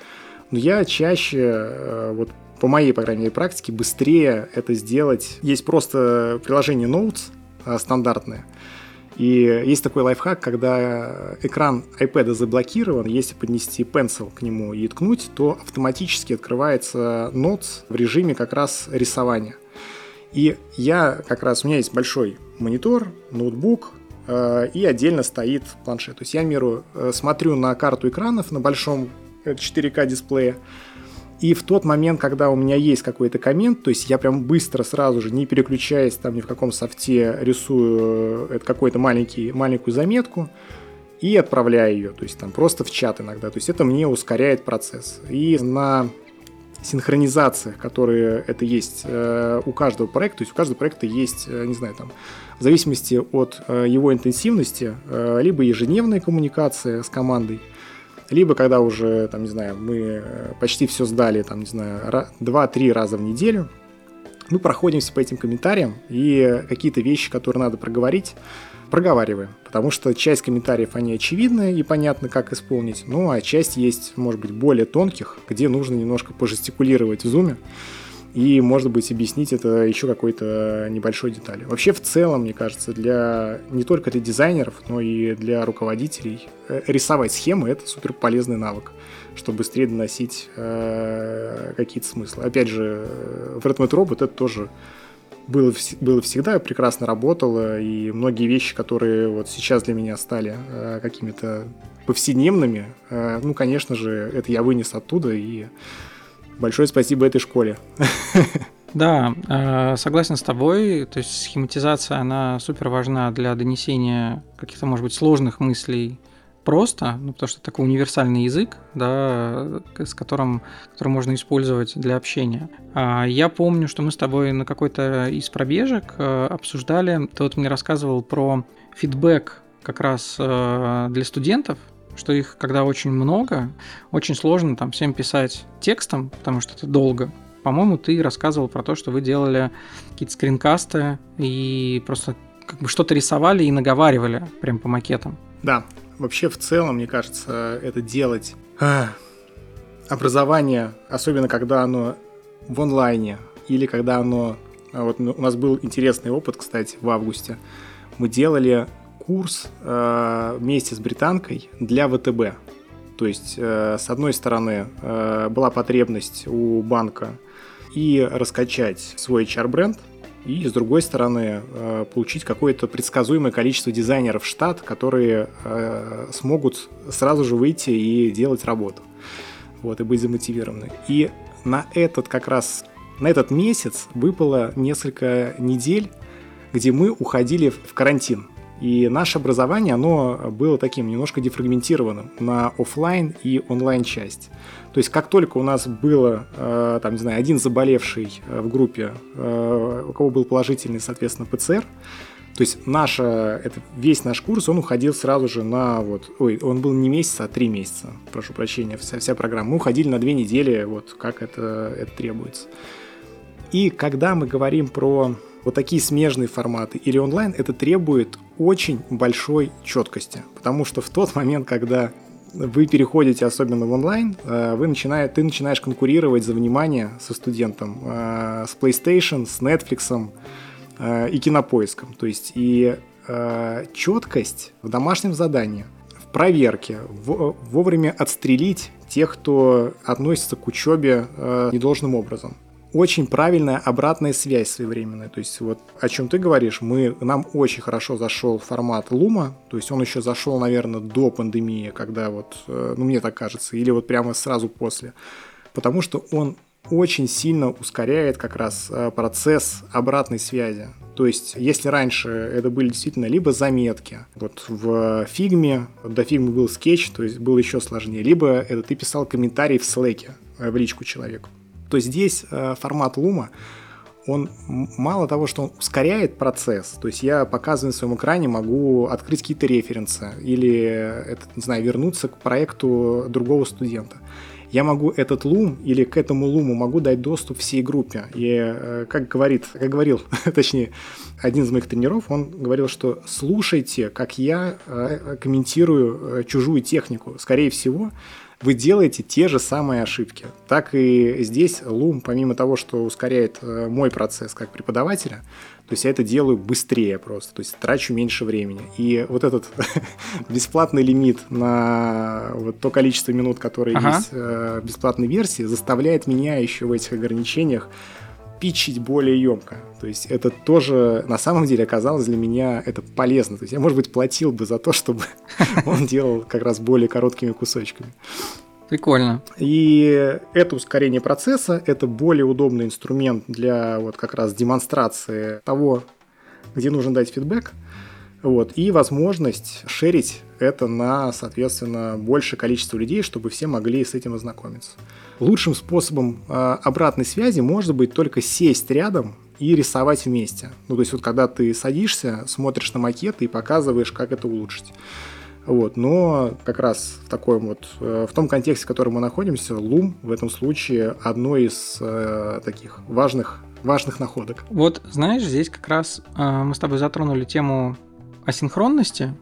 но я чаще, э, вот по моей, по крайней мере, практике, быстрее это сделать. Есть просто приложение Notes э, стандартное, и есть такой лайфхак, когда экран iPad заблокирован, если поднести pencil к нему и ткнуть, то автоматически открывается Notes в режиме как раз рисования. И я как раз, у меня есть большой монитор, ноутбук, э, и отдельно стоит планшет. То есть я, меру, э, смотрю на карту экранов на большом 4К дисплее, и в тот момент, когда у меня есть какой-то коммент, то есть я прям быстро сразу же, не переключаясь там ни в каком софте, рисую э, маленький, маленькую заметку и отправляю ее, то есть там просто в чат иногда. То есть это мне ускоряет процесс. И на синхронизациях, которые это есть э, у каждого проекта, то есть у каждого проекта есть, э, не знаю, там, в зависимости от э, его интенсивности, либо ежедневная коммуникация с командой, либо когда уже, там, не знаю, мы почти все сдали, там, не знаю, 2-3 раза в неделю, Мы проходимся по этим комментариям и какие-то вещи, которые надо проговорить, проговариваем. Потому что часть комментариев, они очевидны и понятно, как исполнить. Ну, а часть есть, может быть, более тонких, где нужно немножко пожестикулировать в зуме и, может быть, объяснить это еще какой-то небольшой деталью. Вообще, в целом, мне кажется, для не только для дизайнеров, но и для руководителей э, рисовать схемы — это супер полезный навык, чтобы быстрее доносить э, какие-то смыслы. Опять же, в Redmond Robot это тоже было, было всегда, прекрасно работало, и многие вещи, которые вот сейчас для меня стали э, какими-то повседневными, э, ну, конечно же, это я вынес оттуда, и большое спасибо этой школе. Да, э, согласен с тобой. То есть схематизация, она супер важна для донесения каких-то, может быть, сложных мыслей просто, ну, потому что это такой универсальный язык, да, с которым, который можно использовать для общения. А я помню, что мы с тобой на какой-то из пробежек э, обсуждали, ты вот мне рассказывал про фидбэк как раз э, для студентов, что их, когда очень много, очень сложно там всем писать текстом, потому что это долго. По-моему, ты рассказывал про то, что вы делали какие-то скринкасты и просто как бы что-то рисовали и наговаривали прям по макетам. Да, вообще в целом, мне кажется, это делать а, образование, особенно когда оно в онлайне или когда оно... А, вот у нас был интересный опыт, кстати, в августе. Мы делали курс э, вместе с британкой для ВТБ. То есть, э, с одной стороны, э, была потребность у банка и раскачать свой HR-бренд, и, с другой стороны, э, получить какое-то предсказуемое количество дизайнеров в штат, которые э, смогут сразу же выйти и делать работу. Вот, и быть замотивированы. И на этот как раз, на этот месяц выпало несколько недель, где мы уходили в карантин. И наше образование, оно было таким немножко дефрагментированным на офлайн и онлайн часть. То есть как только у нас было, э, там, не знаю, один заболевший э, в группе, э, у кого был положительный, соответственно, ПЦР, то есть наша, это, весь наш курс, он уходил сразу же на вот, ой, он был не месяц, а три месяца, прошу прощения, вся, вся программа. Мы уходили на две недели, вот как это, это требуется. И когда мы говорим про вот такие смежные форматы или онлайн, это требует очень большой четкости, потому что в тот момент, когда вы переходите особенно в онлайн, э, вы начинаете, ты начинаешь конкурировать за внимание со студентом э, с PlayStation, с Netflix э, и кинопоиском. То есть и четкость в домашнем задании, в проверке, вовремя отстрелить тех, кто относится к учебе недолжным образом очень правильная обратная связь своевременная. То есть вот о чем ты говоришь, мы, нам очень хорошо зашел формат Loom а, то есть он еще зашел, наверное, до пандемии, когда вот, э, ну мне так кажется, или вот прямо сразу после, потому что он очень сильно ускоряет как раз э, процесс обратной связи. То есть, если раньше это были действительно либо заметки, вот в Figma е, до Figma ы был скетч, то есть было еще сложнее, либо это ты писал комментарий в Slack е в личку человеку то здесь э, формат лума, он мало того, что он ускоряет процесс, то есть я, показывая на своем экране, могу открыть какие-то референсы или, это, не знаю, вернуться к проекту другого студента. Я могу этот лум или к этому луму могу дать доступ всей группе. И э, как говорит, как говорил, точнее, один из моих тренеров, он говорил, что слушайте, как я э, комментирую чужую технику. Скорее всего, вы делаете те же самые ошибки. Так и здесь Loom, помимо того, что ускоряет э, мой процесс как преподавателя, то есть я это делаю быстрее просто, то есть трачу меньше времени. И вот этот бесплатный лимит на вот то количество минут, которые ага. есть э, в бесплатной версии, заставляет меня еще в этих ограничениях питчить более емко. То есть это тоже на самом деле оказалось для меня это полезно. То есть я, может быть, платил бы за то, чтобы он делал как раз более короткими кусочками. Прикольно. И это ускорение процесса, это более удобный инструмент для вот как раз демонстрации того, где нужно дать фидбэк. Вот, и возможность шерить это на, соответственно, большее количество людей, чтобы все могли с этим ознакомиться. Лучшим способом э, обратной связи может быть только сесть рядом и рисовать вместе. Ну, то есть вот когда ты садишься, смотришь на макет и показываешь, как это улучшить. Вот, но как раз в таком вот, э, в том контексте, в котором мы находимся, Loom в этом случае одно из э, таких важных важных находок. Вот, знаешь, здесь как раз э, мы с тобой затронули тему асинхронности,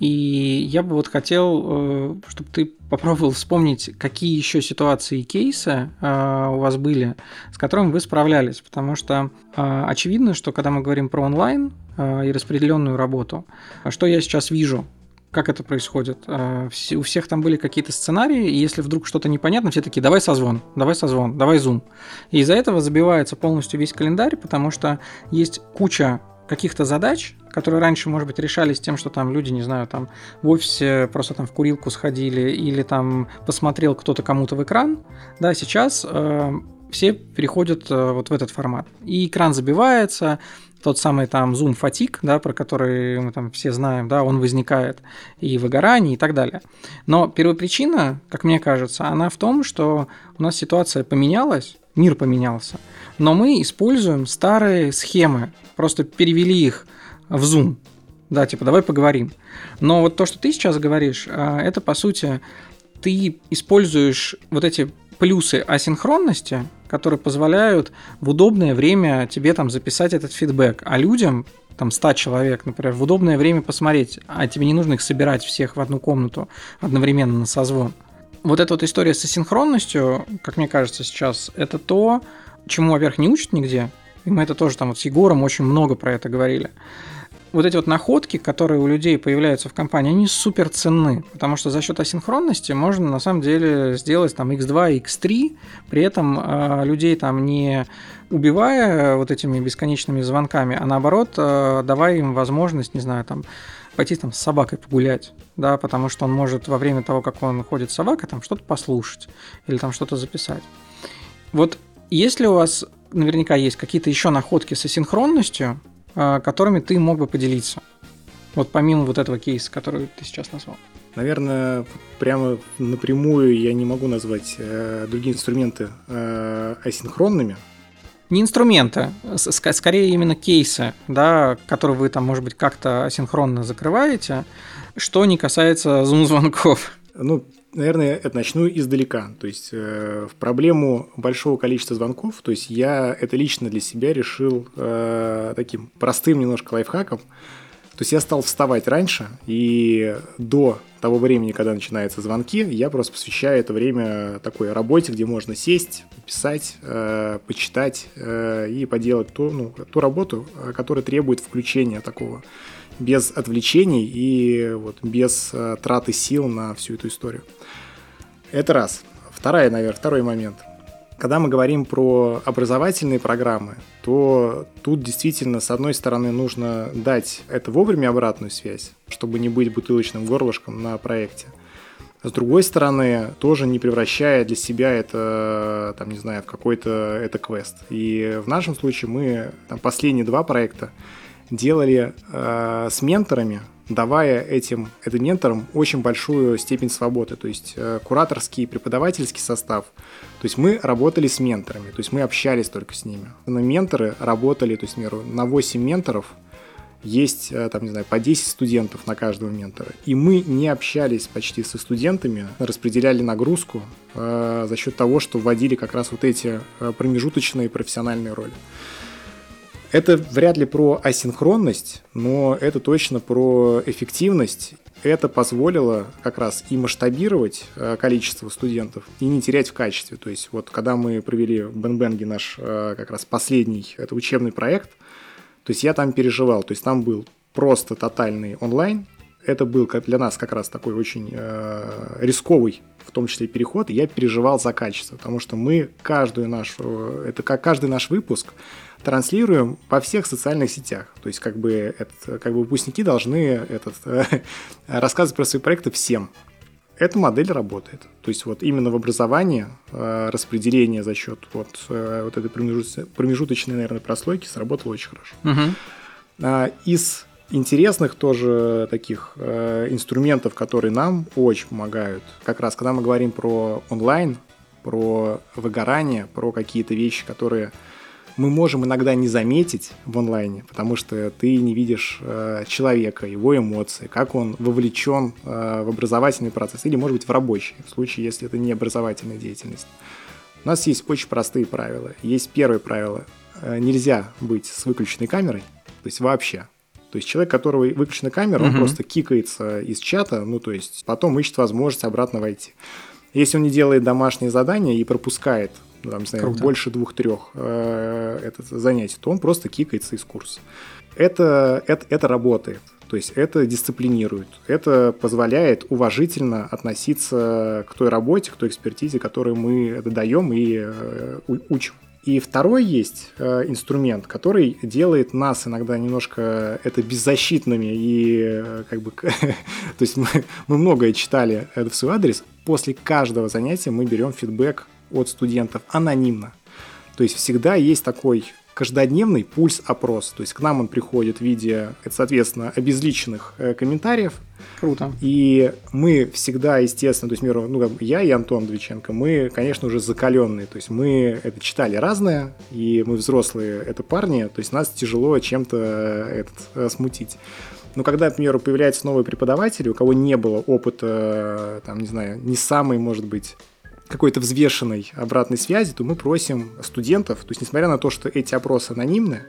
и я бы вот хотел, э, чтобы ты попробовал вспомнить, какие еще ситуации и кейсы э, у вас были, с которыми вы справлялись. Потому что э, очевидно, что когда мы говорим про онлайн и распределенную работу, что я сейчас вижу? Как это происходит? У всех там были какие-то сценарии, и если вдруг что-то непонятно, все такие, давай созвон, давай созвон, давай зум. И из-за этого забивается полностью весь календарь, потому что есть куча каких-то задач, которые раньше, может быть, решались тем, что там люди, не знаю, там в офисе просто там в курилку сходили или там посмотрел кто-то кому-то в экран, да, сейчас э, все переходят э, вот в этот формат. И экран забивается, тот самый там Zoom фатик, да, про который мы там все знаем, да, он возникает и выгорание и так далее. Но первопричина, как мне кажется, она в том, что у нас ситуация поменялась, мир поменялся, но мы используем старые схемы, просто перевели их в Zoom. Да, типа, давай поговорим. Но вот то, что ты сейчас говоришь, а, это, по сути, ты используешь вот эти плюсы асинхронности, которые позволяют в удобное время тебе там записать этот фидбэк, а людям, там 100 человек, например, в удобное время посмотреть, а тебе не нужно их собирать всех в одну комнату одновременно на созвон. Вот эта вот история с асинхронностью, как мне кажется сейчас, это то, чему, во-первых, не учат нигде, и мы это тоже там вот с Егором очень много про это говорили. Вот эти вот находки, которые у людей появляются в компании, они супер ценны, потому что за счет асинхронности можно на самом деле сделать там x2, x3, при этом э, людей там не убивая вот этими бесконечными звонками, а наоборот э, давая им возможность, не знаю, там пойти там с собакой погулять, да, потому что он может во время того, как он ходит с собакой, там что-то послушать или там что-то записать. Вот если у вас наверняка есть какие-то еще находки с асинхронностью, которыми ты мог бы поделиться. Вот помимо вот этого кейса, который ты сейчас назвал. Наверное, прямо напрямую я не могу назвать э, другие инструменты э, асинхронными. Не инструменты, скорее именно кейсы, да, которые вы там, может быть, как-то асинхронно закрываете, что не касается зум-звонков. Ну, наверное, это начну издалека. То есть э, в проблему большого количества звонков, то есть я это лично для себя решил э, таким простым немножко лайфхаком. То есть я стал вставать раньше, и до того времени, когда начинаются звонки, я просто посвящаю это время такой работе, где можно сесть, писать, э, почитать э, и поделать ту, ну, ту работу, э, которая требует включения такого без отвлечений и вот без э, траты сил на всю эту историю. Это раз. Вторая, наверное, второй момент. Когда мы говорим про образовательные программы, то тут действительно, с одной стороны, нужно дать это вовремя обратную связь, чтобы не быть бутылочным горлышком на проекте. С другой стороны, тоже не превращая для себя это, там, не знаю, в какой-то это квест. И в нашем случае мы там, последние два проекта делали э, с менторами, давая этим, этим менторам очень большую степень свободы, то есть э, кураторский и преподавательский состав. То есть мы работали с менторами, то есть мы общались только с ними. Но менторы работали, то есть, например, на 8 менторов есть, э, там, не знаю, по 10 студентов на каждого ментора. И мы не общались почти со студентами, распределяли нагрузку э, за счет того, что вводили как раз вот эти э, промежуточные профессиональные роли. Это вряд ли про асинхронность, но это точно про эффективность. Это позволило как раз и масштабировать э, количество студентов, и не терять в качестве. То есть вот когда мы провели в Бенбенге наш э, как раз последний, это учебный проект, то есть я там переживал, то есть там был просто тотальный онлайн, это был для нас как раз такой очень э, рисковый, в том числе переход, и я переживал за качество, потому что мы каждую нашу, это как каждый наш выпуск транслируем во всех социальных сетях. То есть как бы, это, как бы выпускники должны этот, рассказывать про свои проекты всем. Эта модель работает. То есть вот именно в образовании э, распределение за счет вот, э, вот этой промежуточной, промежуточной, наверное, прослойки сработало очень хорошо. Угу. Из интересных тоже таких э, инструментов, которые нам очень помогают, как раз когда мы говорим про онлайн, про выгорание, про какие-то вещи, которые мы можем иногда не заметить в онлайне, потому что ты не видишь э, человека, его эмоции, как он вовлечен э, в образовательный процесс или, может быть, в рабочий, в случае, если это не образовательная деятельность. У нас есть очень простые правила. Есть первое правило. э, нельзя быть с выключенной камерой, то есть вообще. То есть человек, которого выключена камера, угу. он просто кикается из чата, ну то есть потом ищет возможность обратно войти. Если он не делает домашнее задание и пропускает, там, не знаю, Круто. больше двух-трех э, занятий, то он просто кикается из курса. Это, это, это работает. То есть это дисциплинирует, это позволяет уважительно относиться к той работе, к той экспертизе, которую мы даем и э, учим. И второй есть э, инструмент, который делает нас иногда немножко это беззащитными и э, как бы, то есть мы, мы многое читали в свой адрес. После каждого занятия мы берем фидбэк от студентов анонимно. То есть всегда есть такой каждодневный пульс-опрос. То есть к нам он приходит в виде, соответственно, обезличенных э, комментариев. Круто. И мы всегда, естественно, то есть, миру, ну, я и Антон Двиченко, мы, конечно, уже закаленные. То есть мы это читали разное, и мы взрослые, это парни, то есть нас тяжело чем-то э, этот, э, смутить. Но когда, к примеру, появляются новые преподаватели, у кого не было опыта, там, не знаю, не самый, может быть, какой-то взвешенной обратной связи, то мы просим студентов, то есть несмотря на то, что эти опросы анонимны,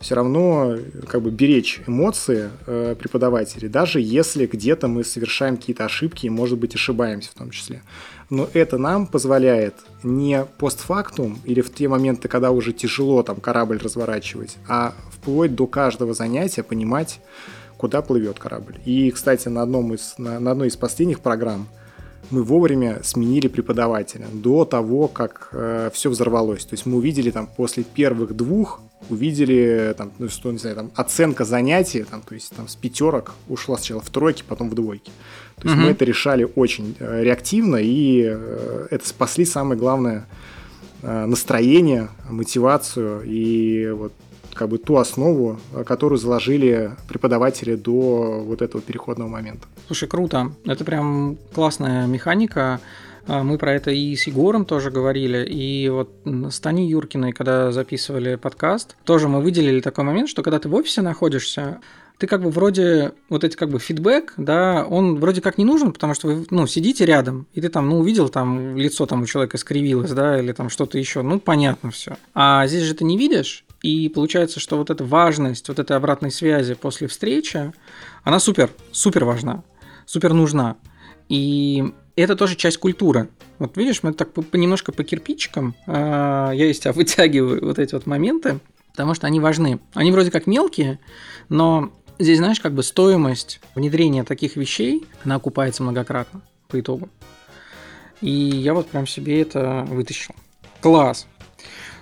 все равно как бы беречь эмоции э, преподавателей, даже если где-то мы совершаем какие-то ошибки и, может быть, ошибаемся в том числе. Но это нам позволяет не постфактум или в те моменты, когда уже тяжело там корабль разворачивать, а вплоть до каждого занятия понимать, куда плывет корабль. И, кстати, на, одном из, на, на одной из последних программ – мы вовремя сменили преподавателя до того, как э, все взорвалось. То есть мы увидели там после первых двух, увидели там, ну что, не знаю, там оценка занятий, там, то есть там с пятерок ушла сначала в тройки, потом в двойки. То есть угу. мы это решали очень э, реактивно, и э, это спасли самое главное э, настроение, мотивацию и вот как бы ту основу, э, которую заложили преподаватели до вот этого переходного момента. Слушай, круто. Это прям классная механика. А, мы про это и с Егором тоже говорили, и вот с Таней Юркиной, когда записывали подкаст, тоже мы выделили такой момент, что когда ты в офисе находишься, ты как бы вроде, вот эти как бы фидбэк, да, он вроде как не нужен, потому что вы, ну, сидите рядом, и ты там, ну, увидел там лицо там у человека скривилось, да, или там что-то еще, ну, понятно все. А здесь же ты не видишь, и получается, что вот эта важность, вот этой обратной связи после встречи, она супер, супер важна, супер нужна. И это тоже часть культуры. Вот видишь, мы так немножко по кирпичикам, а, я из тебя вытягиваю вот эти вот моменты, потому что они важны. Они вроде как мелкие, но здесь, знаешь, как бы стоимость внедрения таких вещей, она окупается многократно по итогу. И я вот прям себе это вытащил. Класс.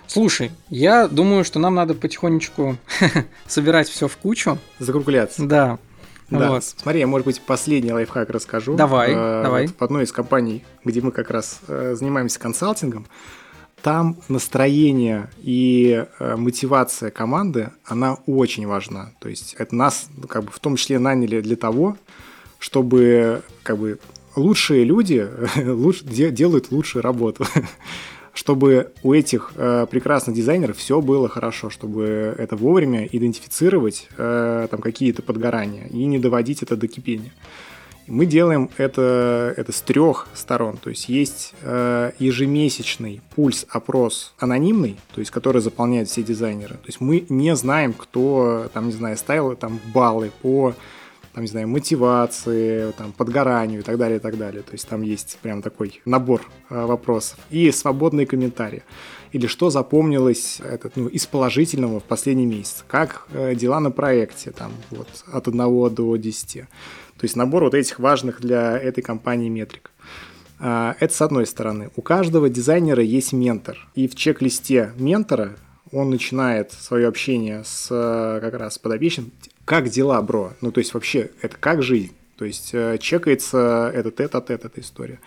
Слушай, я думаю, что нам надо потихонечку собирать все в кучу. Закругляться. Да. Да. Вот. Смотри, я, может быть, последний лайфхак расскажу. Давай, э, давай. В одной из компаний, где мы как раз э, занимаемся консалтингом, там настроение и э, мотивация команды, она очень важна. То есть это нас, как бы, в том числе наняли для того, чтобы, как бы, лучшие люди лучше, делают лучшую работу. чтобы у этих э, прекрасных дизайнеров все было хорошо, чтобы это вовремя идентифицировать э, там какие-то подгорания и не доводить это до кипения. Мы делаем это, это с трех сторон. То есть есть э, ежемесячный пульс-опрос анонимный, то есть который заполняют все дизайнеры. То есть мы не знаем, кто там, не знаю, ставил там баллы по там, не знаю, мотивации, там, подгоранию и так далее, и так далее. То есть там есть прям такой набор э, вопросов. И свободные комментарии. Или что запомнилось этот, ну, из положительного в последний месяц. Как э, дела на проекте, там, вот, от 1 до 10. То есть набор вот этих важных для этой компании метрик. А, это с одной стороны. У каждого дизайнера есть ментор. И в чек-листе ментора он начинает свое общение с э, как раз подопечным как дела, бро? Ну, то есть вообще, это как жизнь? То есть э, чекается этот этот этот эта история.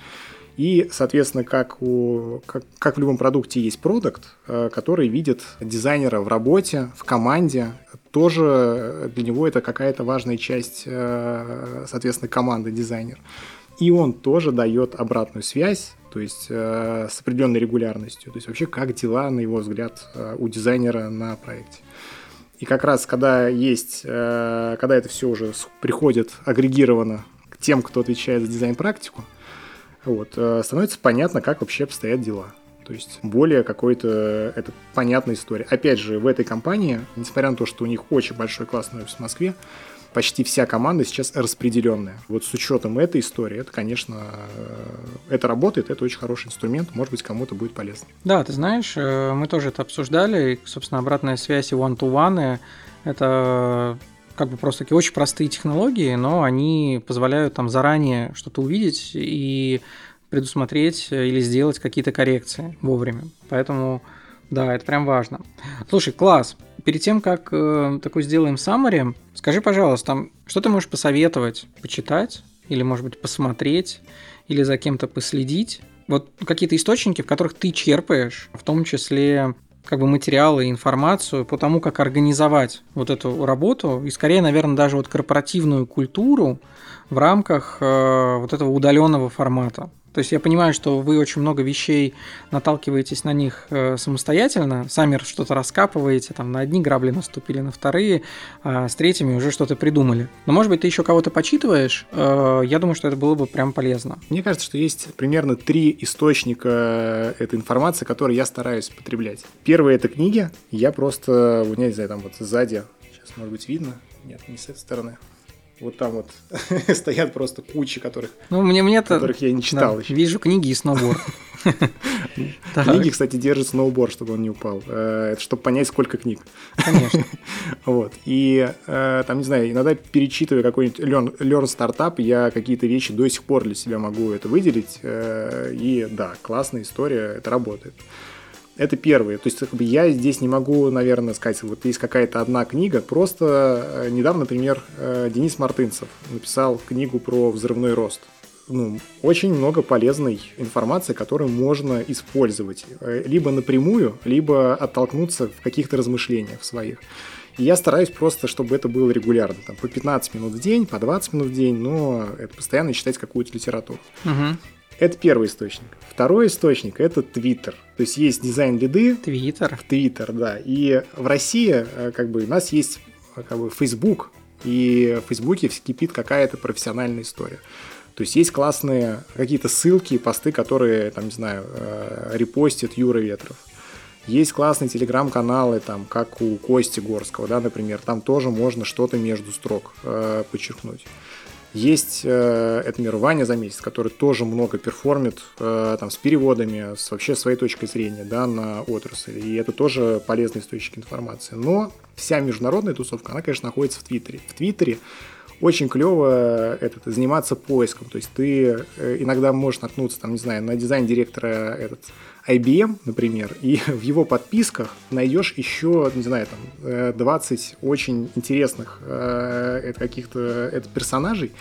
И, соответственно, как, у, как, как в любом продукте есть продукт, э, который видит дизайнера в работе, в команде, тоже для него это какая-то важная часть, э, соответственно, команды дизайнер. И он тоже дает обратную связь, то есть с определенной регулярностью. То есть вообще как дела, на его взгляд, у дизайнера на проекте. И как раз, когда есть, э, когда это все уже приходит агрегировано к тем, кто отвечает за дизайн-практику, вот, э, становится понятно, как вообще обстоят дела. То есть более какой-то это понятная история. Опять же, в этой компании, несмотря на то, что у них очень большой классный офис в Москве, почти вся команда сейчас распределенная. Вот с учетом этой истории, это, конечно, э, это работает, это очень хороший инструмент, может быть, кому-то будет полезно. Да, ты знаешь, э, мы тоже это обсуждали, и, собственно, обратная связь и one-to-one – это как бы просто такие очень простые технологии, но они позволяют там заранее что-то увидеть и предусмотреть или сделать какие-то коррекции вовремя. Поэтому, да, это прям важно. Слушай, класс. Перед тем, как э, такой сделаем summary, скажи, пожалуйста, там, что ты можешь посоветовать, почитать, или, может быть, посмотреть, или за кем-то последить? Вот какие-то источники, в которых ты черпаешь, в том числе как бы материалы, информацию по тому, как организовать вот эту работу, и скорее, наверное, даже вот корпоративную культуру в рамках э, вот этого удаленного формата. То есть я понимаю, что вы очень много вещей наталкиваетесь на них э, самостоятельно, сами что-то раскапываете, там на одни грабли наступили, на вторые, а с третьими уже что-то придумали. Но может быть ты еще кого-то почитываешь, э, я думаю, что это было бы прям полезно. Мне кажется, что есть примерно три источника этой информации, которые я стараюсь потреблять. Первый это книги, я просто, у меня, не знаю, там вот сзади, сейчас может быть видно, нет, не с этой стороны, вот там вот стоят просто кучи, которых, ну, мне, мне которых я не читал да, еще. Вижу книги и сноуборд. Книги, кстати, держит сноуборд, чтобы он не упал. Э, это чтобы понять, сколько книг. Конечно. Вот. И э, там, не знаю, иногда перечитывая какой-нибудь Learn, Startup, я какие-то вещи до сих пор для себя могу это выделить. Э, и да, классная история, это работает. Это первое. То есть как бы, я здесь не могу, наверное, сказать, вот есть какая-то одна книга. Просто э, недавно, например, э, Денис Мартынцев написал книгу про взрывной рост. Ну, очень много полезной информации, которую можно использовать э, либо напрямую, либо оттолкнуться в каких-то размышлениях своих. И я стараюсь просто, чтобы это было регулярно, там, по 15 минут в день, по 20 минут в день, но это постоянно читать какую-то литературу. Угу. Это первый источник. Второй источник – это Твиттер. То есть есть дизайн-лиды. Твиттер. В Твиттер, да. И в России э, как бы у нас есть э, как бы Facebook, и в Фейсбуке кипит какая-то профессиональная история. То есть есть классные какие-то ссылки, посты, которые, там, не знаю, э, репостит Юра Ветров. Есть классные телеграм-каналы, там, как у Кости Горского, да, например, там тоже можно что-то между строк э, подчерпнуть. Есть, э, это мир Ваня за месяц, который тоже много перформит э, там, с переводами, с вообще своей точкой зрения да, на отрасль. И это тоже полезный источник информации. Но вся международная тусовка, она, конечно, находится в Твиттере. В Твиттере очень клево этот, заниматься поиском. То есть ты э, иногда можешь наткнуться, там, не знаю, на дизайн директора этот, IBM, например, и в его подписках найдешь еще, не знаю, там, 20 э, очень интересных э, каких-то это персонажей,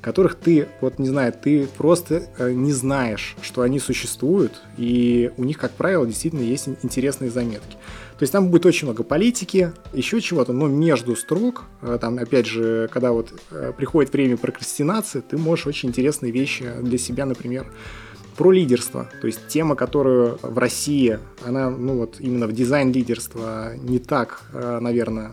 которых ты, вот не знаю, ты просто э, не знаешь, что они существуют, и у них, как правило, действительно есть интересные заметки. То есть там будет очень много политики, еще чего-то, но между строк, там, опять же, когда вот приходит время прокрастинации, ты можешь очень интересные вещи для себя, например, про лидерство. То есть тема, которую в России, она, ну вот именно в дизайн лидерства не так, э, наверное,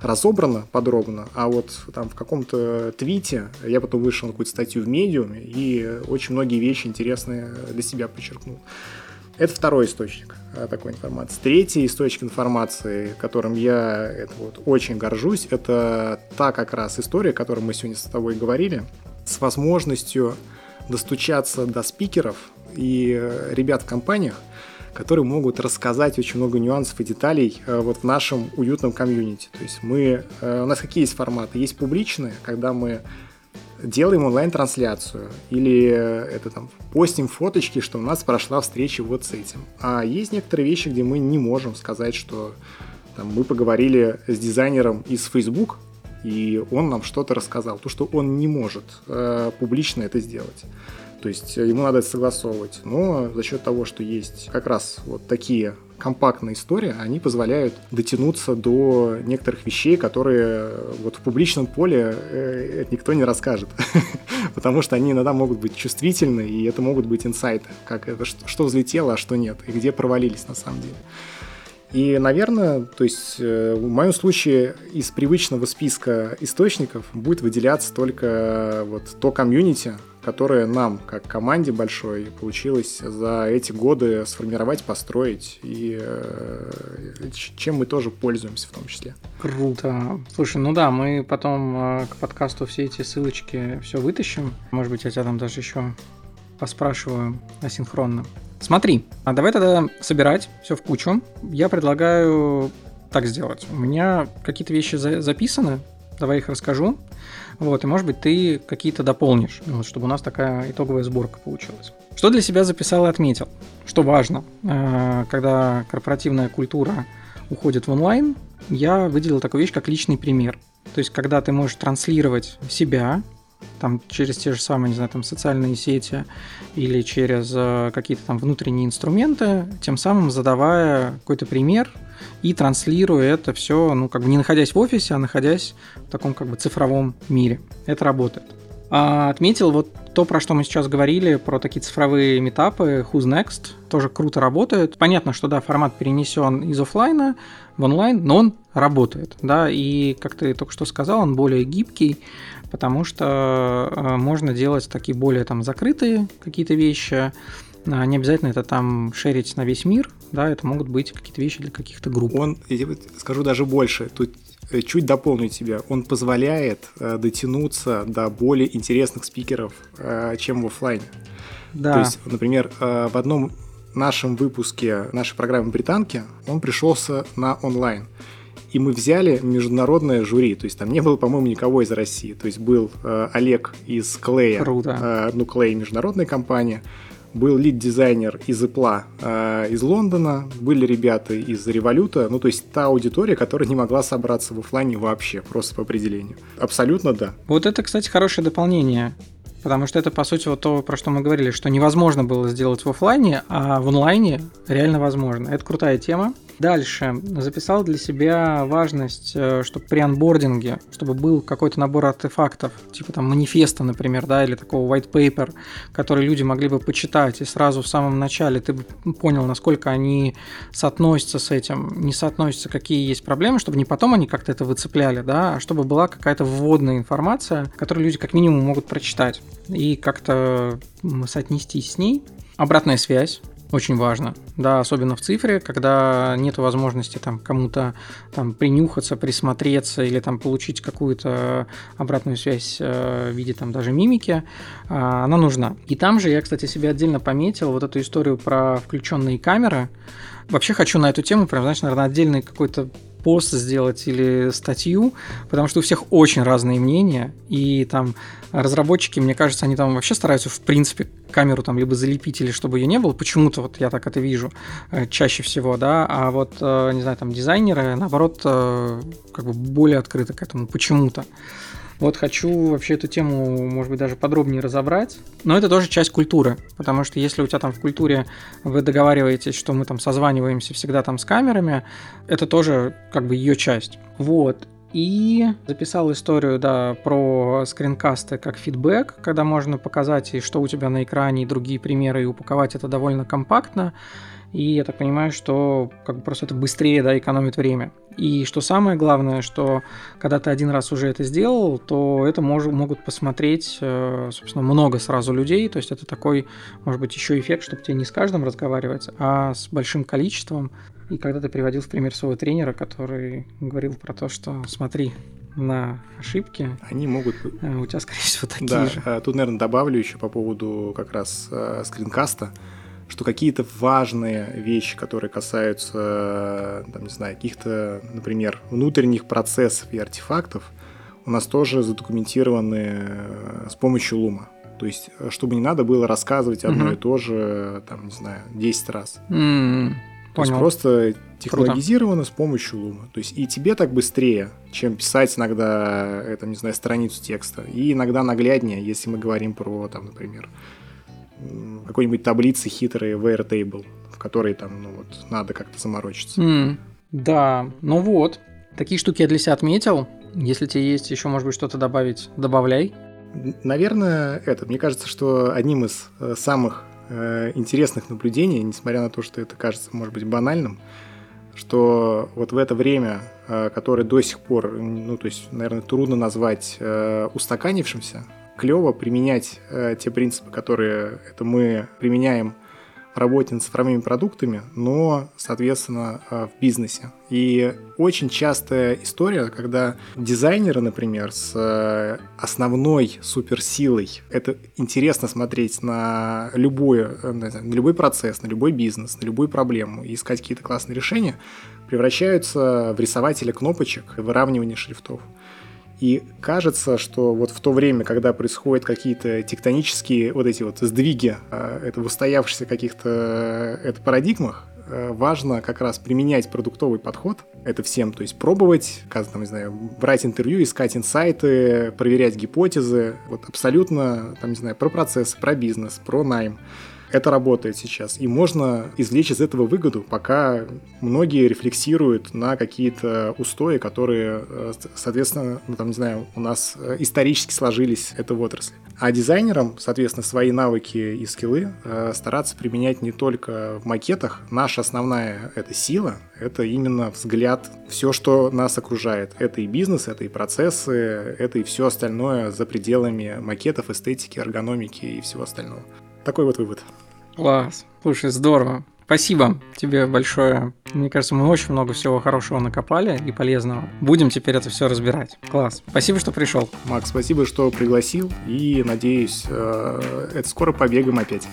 разобрана подробно, а вот там в каком-то твите я потом вышел на какую-то статью в медиуме и очень многие вещи интересные для себя подчеркнул. Это второй источник э, такой информации. Третий источник информации, которым я это вот очень горжусь, это та как раз история, о которой мы сегодня с тобой говорили, с возможностью достучаться до спикеров и э, ребят в компаниях, которые могут рассказать очень много нюансов и деталей э, вот в нашем уютном комьюнити. То есть мы, э, у нас какие есть форматы? Есть публичные, когда мы делаем онлайн-трансляцию или это там постим фоточки, что у нас прошла встреча вот с этим. А есть некоторые вещи, где мы не можем сказать, что там, мы поговорили с дизайнером из Facebook, и он нам что-то рассказал, то, что он не может э, публично это сделать. То есть ему надо это согласовывать. Но за счет того, что есть как раз вот такие компактные истории, они позволяют дотянуться до некоторых вещей, которые вот в публичном поле э, никто не расскажет. Потому что они иногда могут быть чувствительны, и это могут быть инсайты, как это, что взлетело, а что нет, и где провалились на самом деле. И, наверное, то есть э, в моем случае из привычного списка источников будет выделяться только вот то комьюнити, которое нам, как команде большой, получилось за эти годы сформировать, построить, и э, чем мы тоже пользуемся в том числе. Круто. Слушай, ну да, мы потом э, к подкасту все эти ссылочки все вытащим. Может быть, я тебя там даже еще поспрашиваю асинхронно. Смотри, а давай тогда собирать все в кучу. Я предлагаю так сделать. У меня какие-то вещи за- записаны, давай их расскажу. Вот, и может быть ты какие-то дополнишь, вот, чтобы у нас такая итоговая сборка получилась. Что для себя записал и отметил? Что важно, э, когда корпоративная культура уходит в онлайн, я выделил такую вещь, как личный пример. То есть, когда ты можешь транслировать себя, там через те же самые, не знаю, там социальные сети или через э, какие-то там внутренние инструменты, тем самым задавая какой-то пример и транслируя это все, ну, как бы не находясь в офисе, а находясь в таком как бы цифровом мире. Это работает. А отметил вот то, про что мы сейчас говорили, про такие цифровые метапы, Who's Next, тоже круто работает. Понятно, что да, формат перенесен из офлайна в онлайн, но он работает, да, и как ты только что сказал, он более гибкий, потому что э, можно делать такие более там закрытые какие-то вещи, а не обязательно это там шерить на весь мир, да, это могут быть какие-то вещи для каких-то групп. Он, я скажу даже больше, тут э, чуть дополню тебя, он позволяет э, дотянуться до более интересных спикеров, чем в офлайне. Да. То есть, например, в одном нашем выпуске нашей программы «Британки» он пришелся на онлайн и мы взяли международное жюри, то есть там не было, по-моему, никого из России, то есть был э, Олег из Клея, Круто. Э, ну Клей международная компания, был лид-дизайнер из Apple э, из Лондона, были ребята из Революта, ну то есть та аудитория, которая не могла собраться в офлайне вообще, просто по определению. Абсолютно да. Вот это, кстати, хорошее дополнение. Потому что это, по сути, вот то, про что мы говорили, что невозможно было сделать в офлайне, а в онлайне реально возможно. Это крутая тема. Дальше. Записал для себя важность, э, чтобы при анбординге, чтобы был какой-то набор артефактов, типа там манифеста, например, да, или такого white paper, который люди могли бы почитать, и сразу в самом начале ты бы понял, насколько они соотносятся с этим, не соотносятся, какие есть проблемы, чтобы не потом они как-то это выцепляли, да, а чтобы была какая-то вводная информация, которую люди как минимум могут прочитать и как-то соотнестись с ней. Обратная связь, очень важно, да, особенно в цифре, когда нет возможности там кому-то там принюхаться, присмотреться или там получить какую-то обратную связь э, в виде там даже мимики, а, она нужна. И там же я, кстати, себе отдельно пометил вот эту историю про включенные камеры. Вообще хочу на эту тему прям, знаешь, наверное, отдельный какой-то пост сделать или статью, потому что у всех очень разные мнения, и там разработчики, мне кажется, они там вообще стараются, в принципе, камеру там либо залепить, или чтобы ее не было, почему-то вот я так это вижу э, чаще всего, да, а вот, э, не знаю, там дизайнеры, наоборот, э, как бы более открыты к этому почему-то. Вот хочу вообще эту тему, может быть, даже подробнее разобрать. Но это тоже часть культуры, потому что если у тебя там в культуре вы договариваетесь, что мы там созваниваемся всегда там с камерами, это тоже как бы ее часть. Вот. И записал историю, да, про скринкасты как фидбэк, когда можно показать, и что у тебя на экране, и другие примеры, и упаковать это довольно компактно. И я так понимаю, что как бы просто это быстрее да, экономит время. И что самое главное, что когда ты один раз уже это сделал, то это мож, могут посмотреть, э, собственно, много сразу людей. То есть это такой, может быть, еще эффект, чтобы тебе не с каждым разговаривать, а с большим количеством. И когда ты приводил в пример своего тренера, который говорил про то, что смотри, на ошибки. Они могут... Э, у тебя, скорее всего, такие да, же. Тут, наверное, добавлю еще по поводу как раз э, скринкаста что какие-то важные вещи, которые касаются, там, не знаю, каких-то, например, внутренних процессов и артефактов, у нас тоже задокументированы э, с помощью лума. То есть, э, чтобы не надо было рассказывать одно mm-hmm. и то же, там, не знаю, 10 раз. Mm-hmm. То есть просто технологизировано Круто. с помощью лума. То есть и тебе так быстрее, чем писать иногда, это, не знаю, страницу текста. И иногда нагляднее, если мы говорим про, там, например, какой-нибудь таблицы хитрые в Airtable, в которой там, ну вот, надо как-то заморочиться. Mm, да, ну вот. Такие штуки я для себя отметил. Если тебе есть еще, может быть, что-то добавить, добавляй. Наверное, это. Мне кажется, что одним из э, самых э, интересных наблюдений, несмотря на то, что это кажется, может быть, банальным, что вот в это время, э, которое до сих пор, ну, то есть, наверное, трудно назвать устаканившимся, клево применять э, те принципы, которые это мы применяем работе над цифровыми продуктами, но, соответственно, э, в бизнесе. И очень частая история, когда дизайнеры, например, с э, основной суперсилой, это интересно смотреть на, любое, э, на любой процесс, на любой бизнес, на любую проблему и искать какие-то классные решения, превращаются в рисователя кнопочек, выравнивание шрифтов. И кажется, что вот в то время, когда происходят какие-то тектонические вот эти вот сдвиги, а, это в устоявшихся каких-то э, это парадигмах, э, важно как раз применять продуктовый подход, это всем, то есть пробовать, там, не знаю, брать интервью, искать инсайты, проверять гипотезы, вот абсолютно, там, не знаю, про процесс, про бизнес, про найм. Это работает сейчас. И можно извлечь из этого выгоду, пока многие рефлексируют на какие-то устои, которые, э, соответственно, ну, там, не знаю, у нас э, исторически сложились это в отрасли. А дизайнерам, соответственно, свои навыки и скиллы э, стараться применять не только в макетах. Наша основная это сила, это именно взгляд, все, что нас окружает. Это и бизнес, это и процессы, это и все остальное за пределами макетов, эстетики, эргономики и всего остального. Такой вот вывод. Класс. Слушай, здорово. Спасибо тебе большое. Мне кажется, мы очень много всего хорошего накопали и полезного. Будем теперь это все разбирать. Класс. Спасибо, что пришел. Макс, спасибо, что пригласил. И надеюсь, э, это скоро побегаем опять.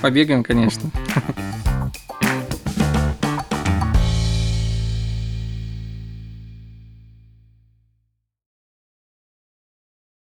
Побегаем, конечно.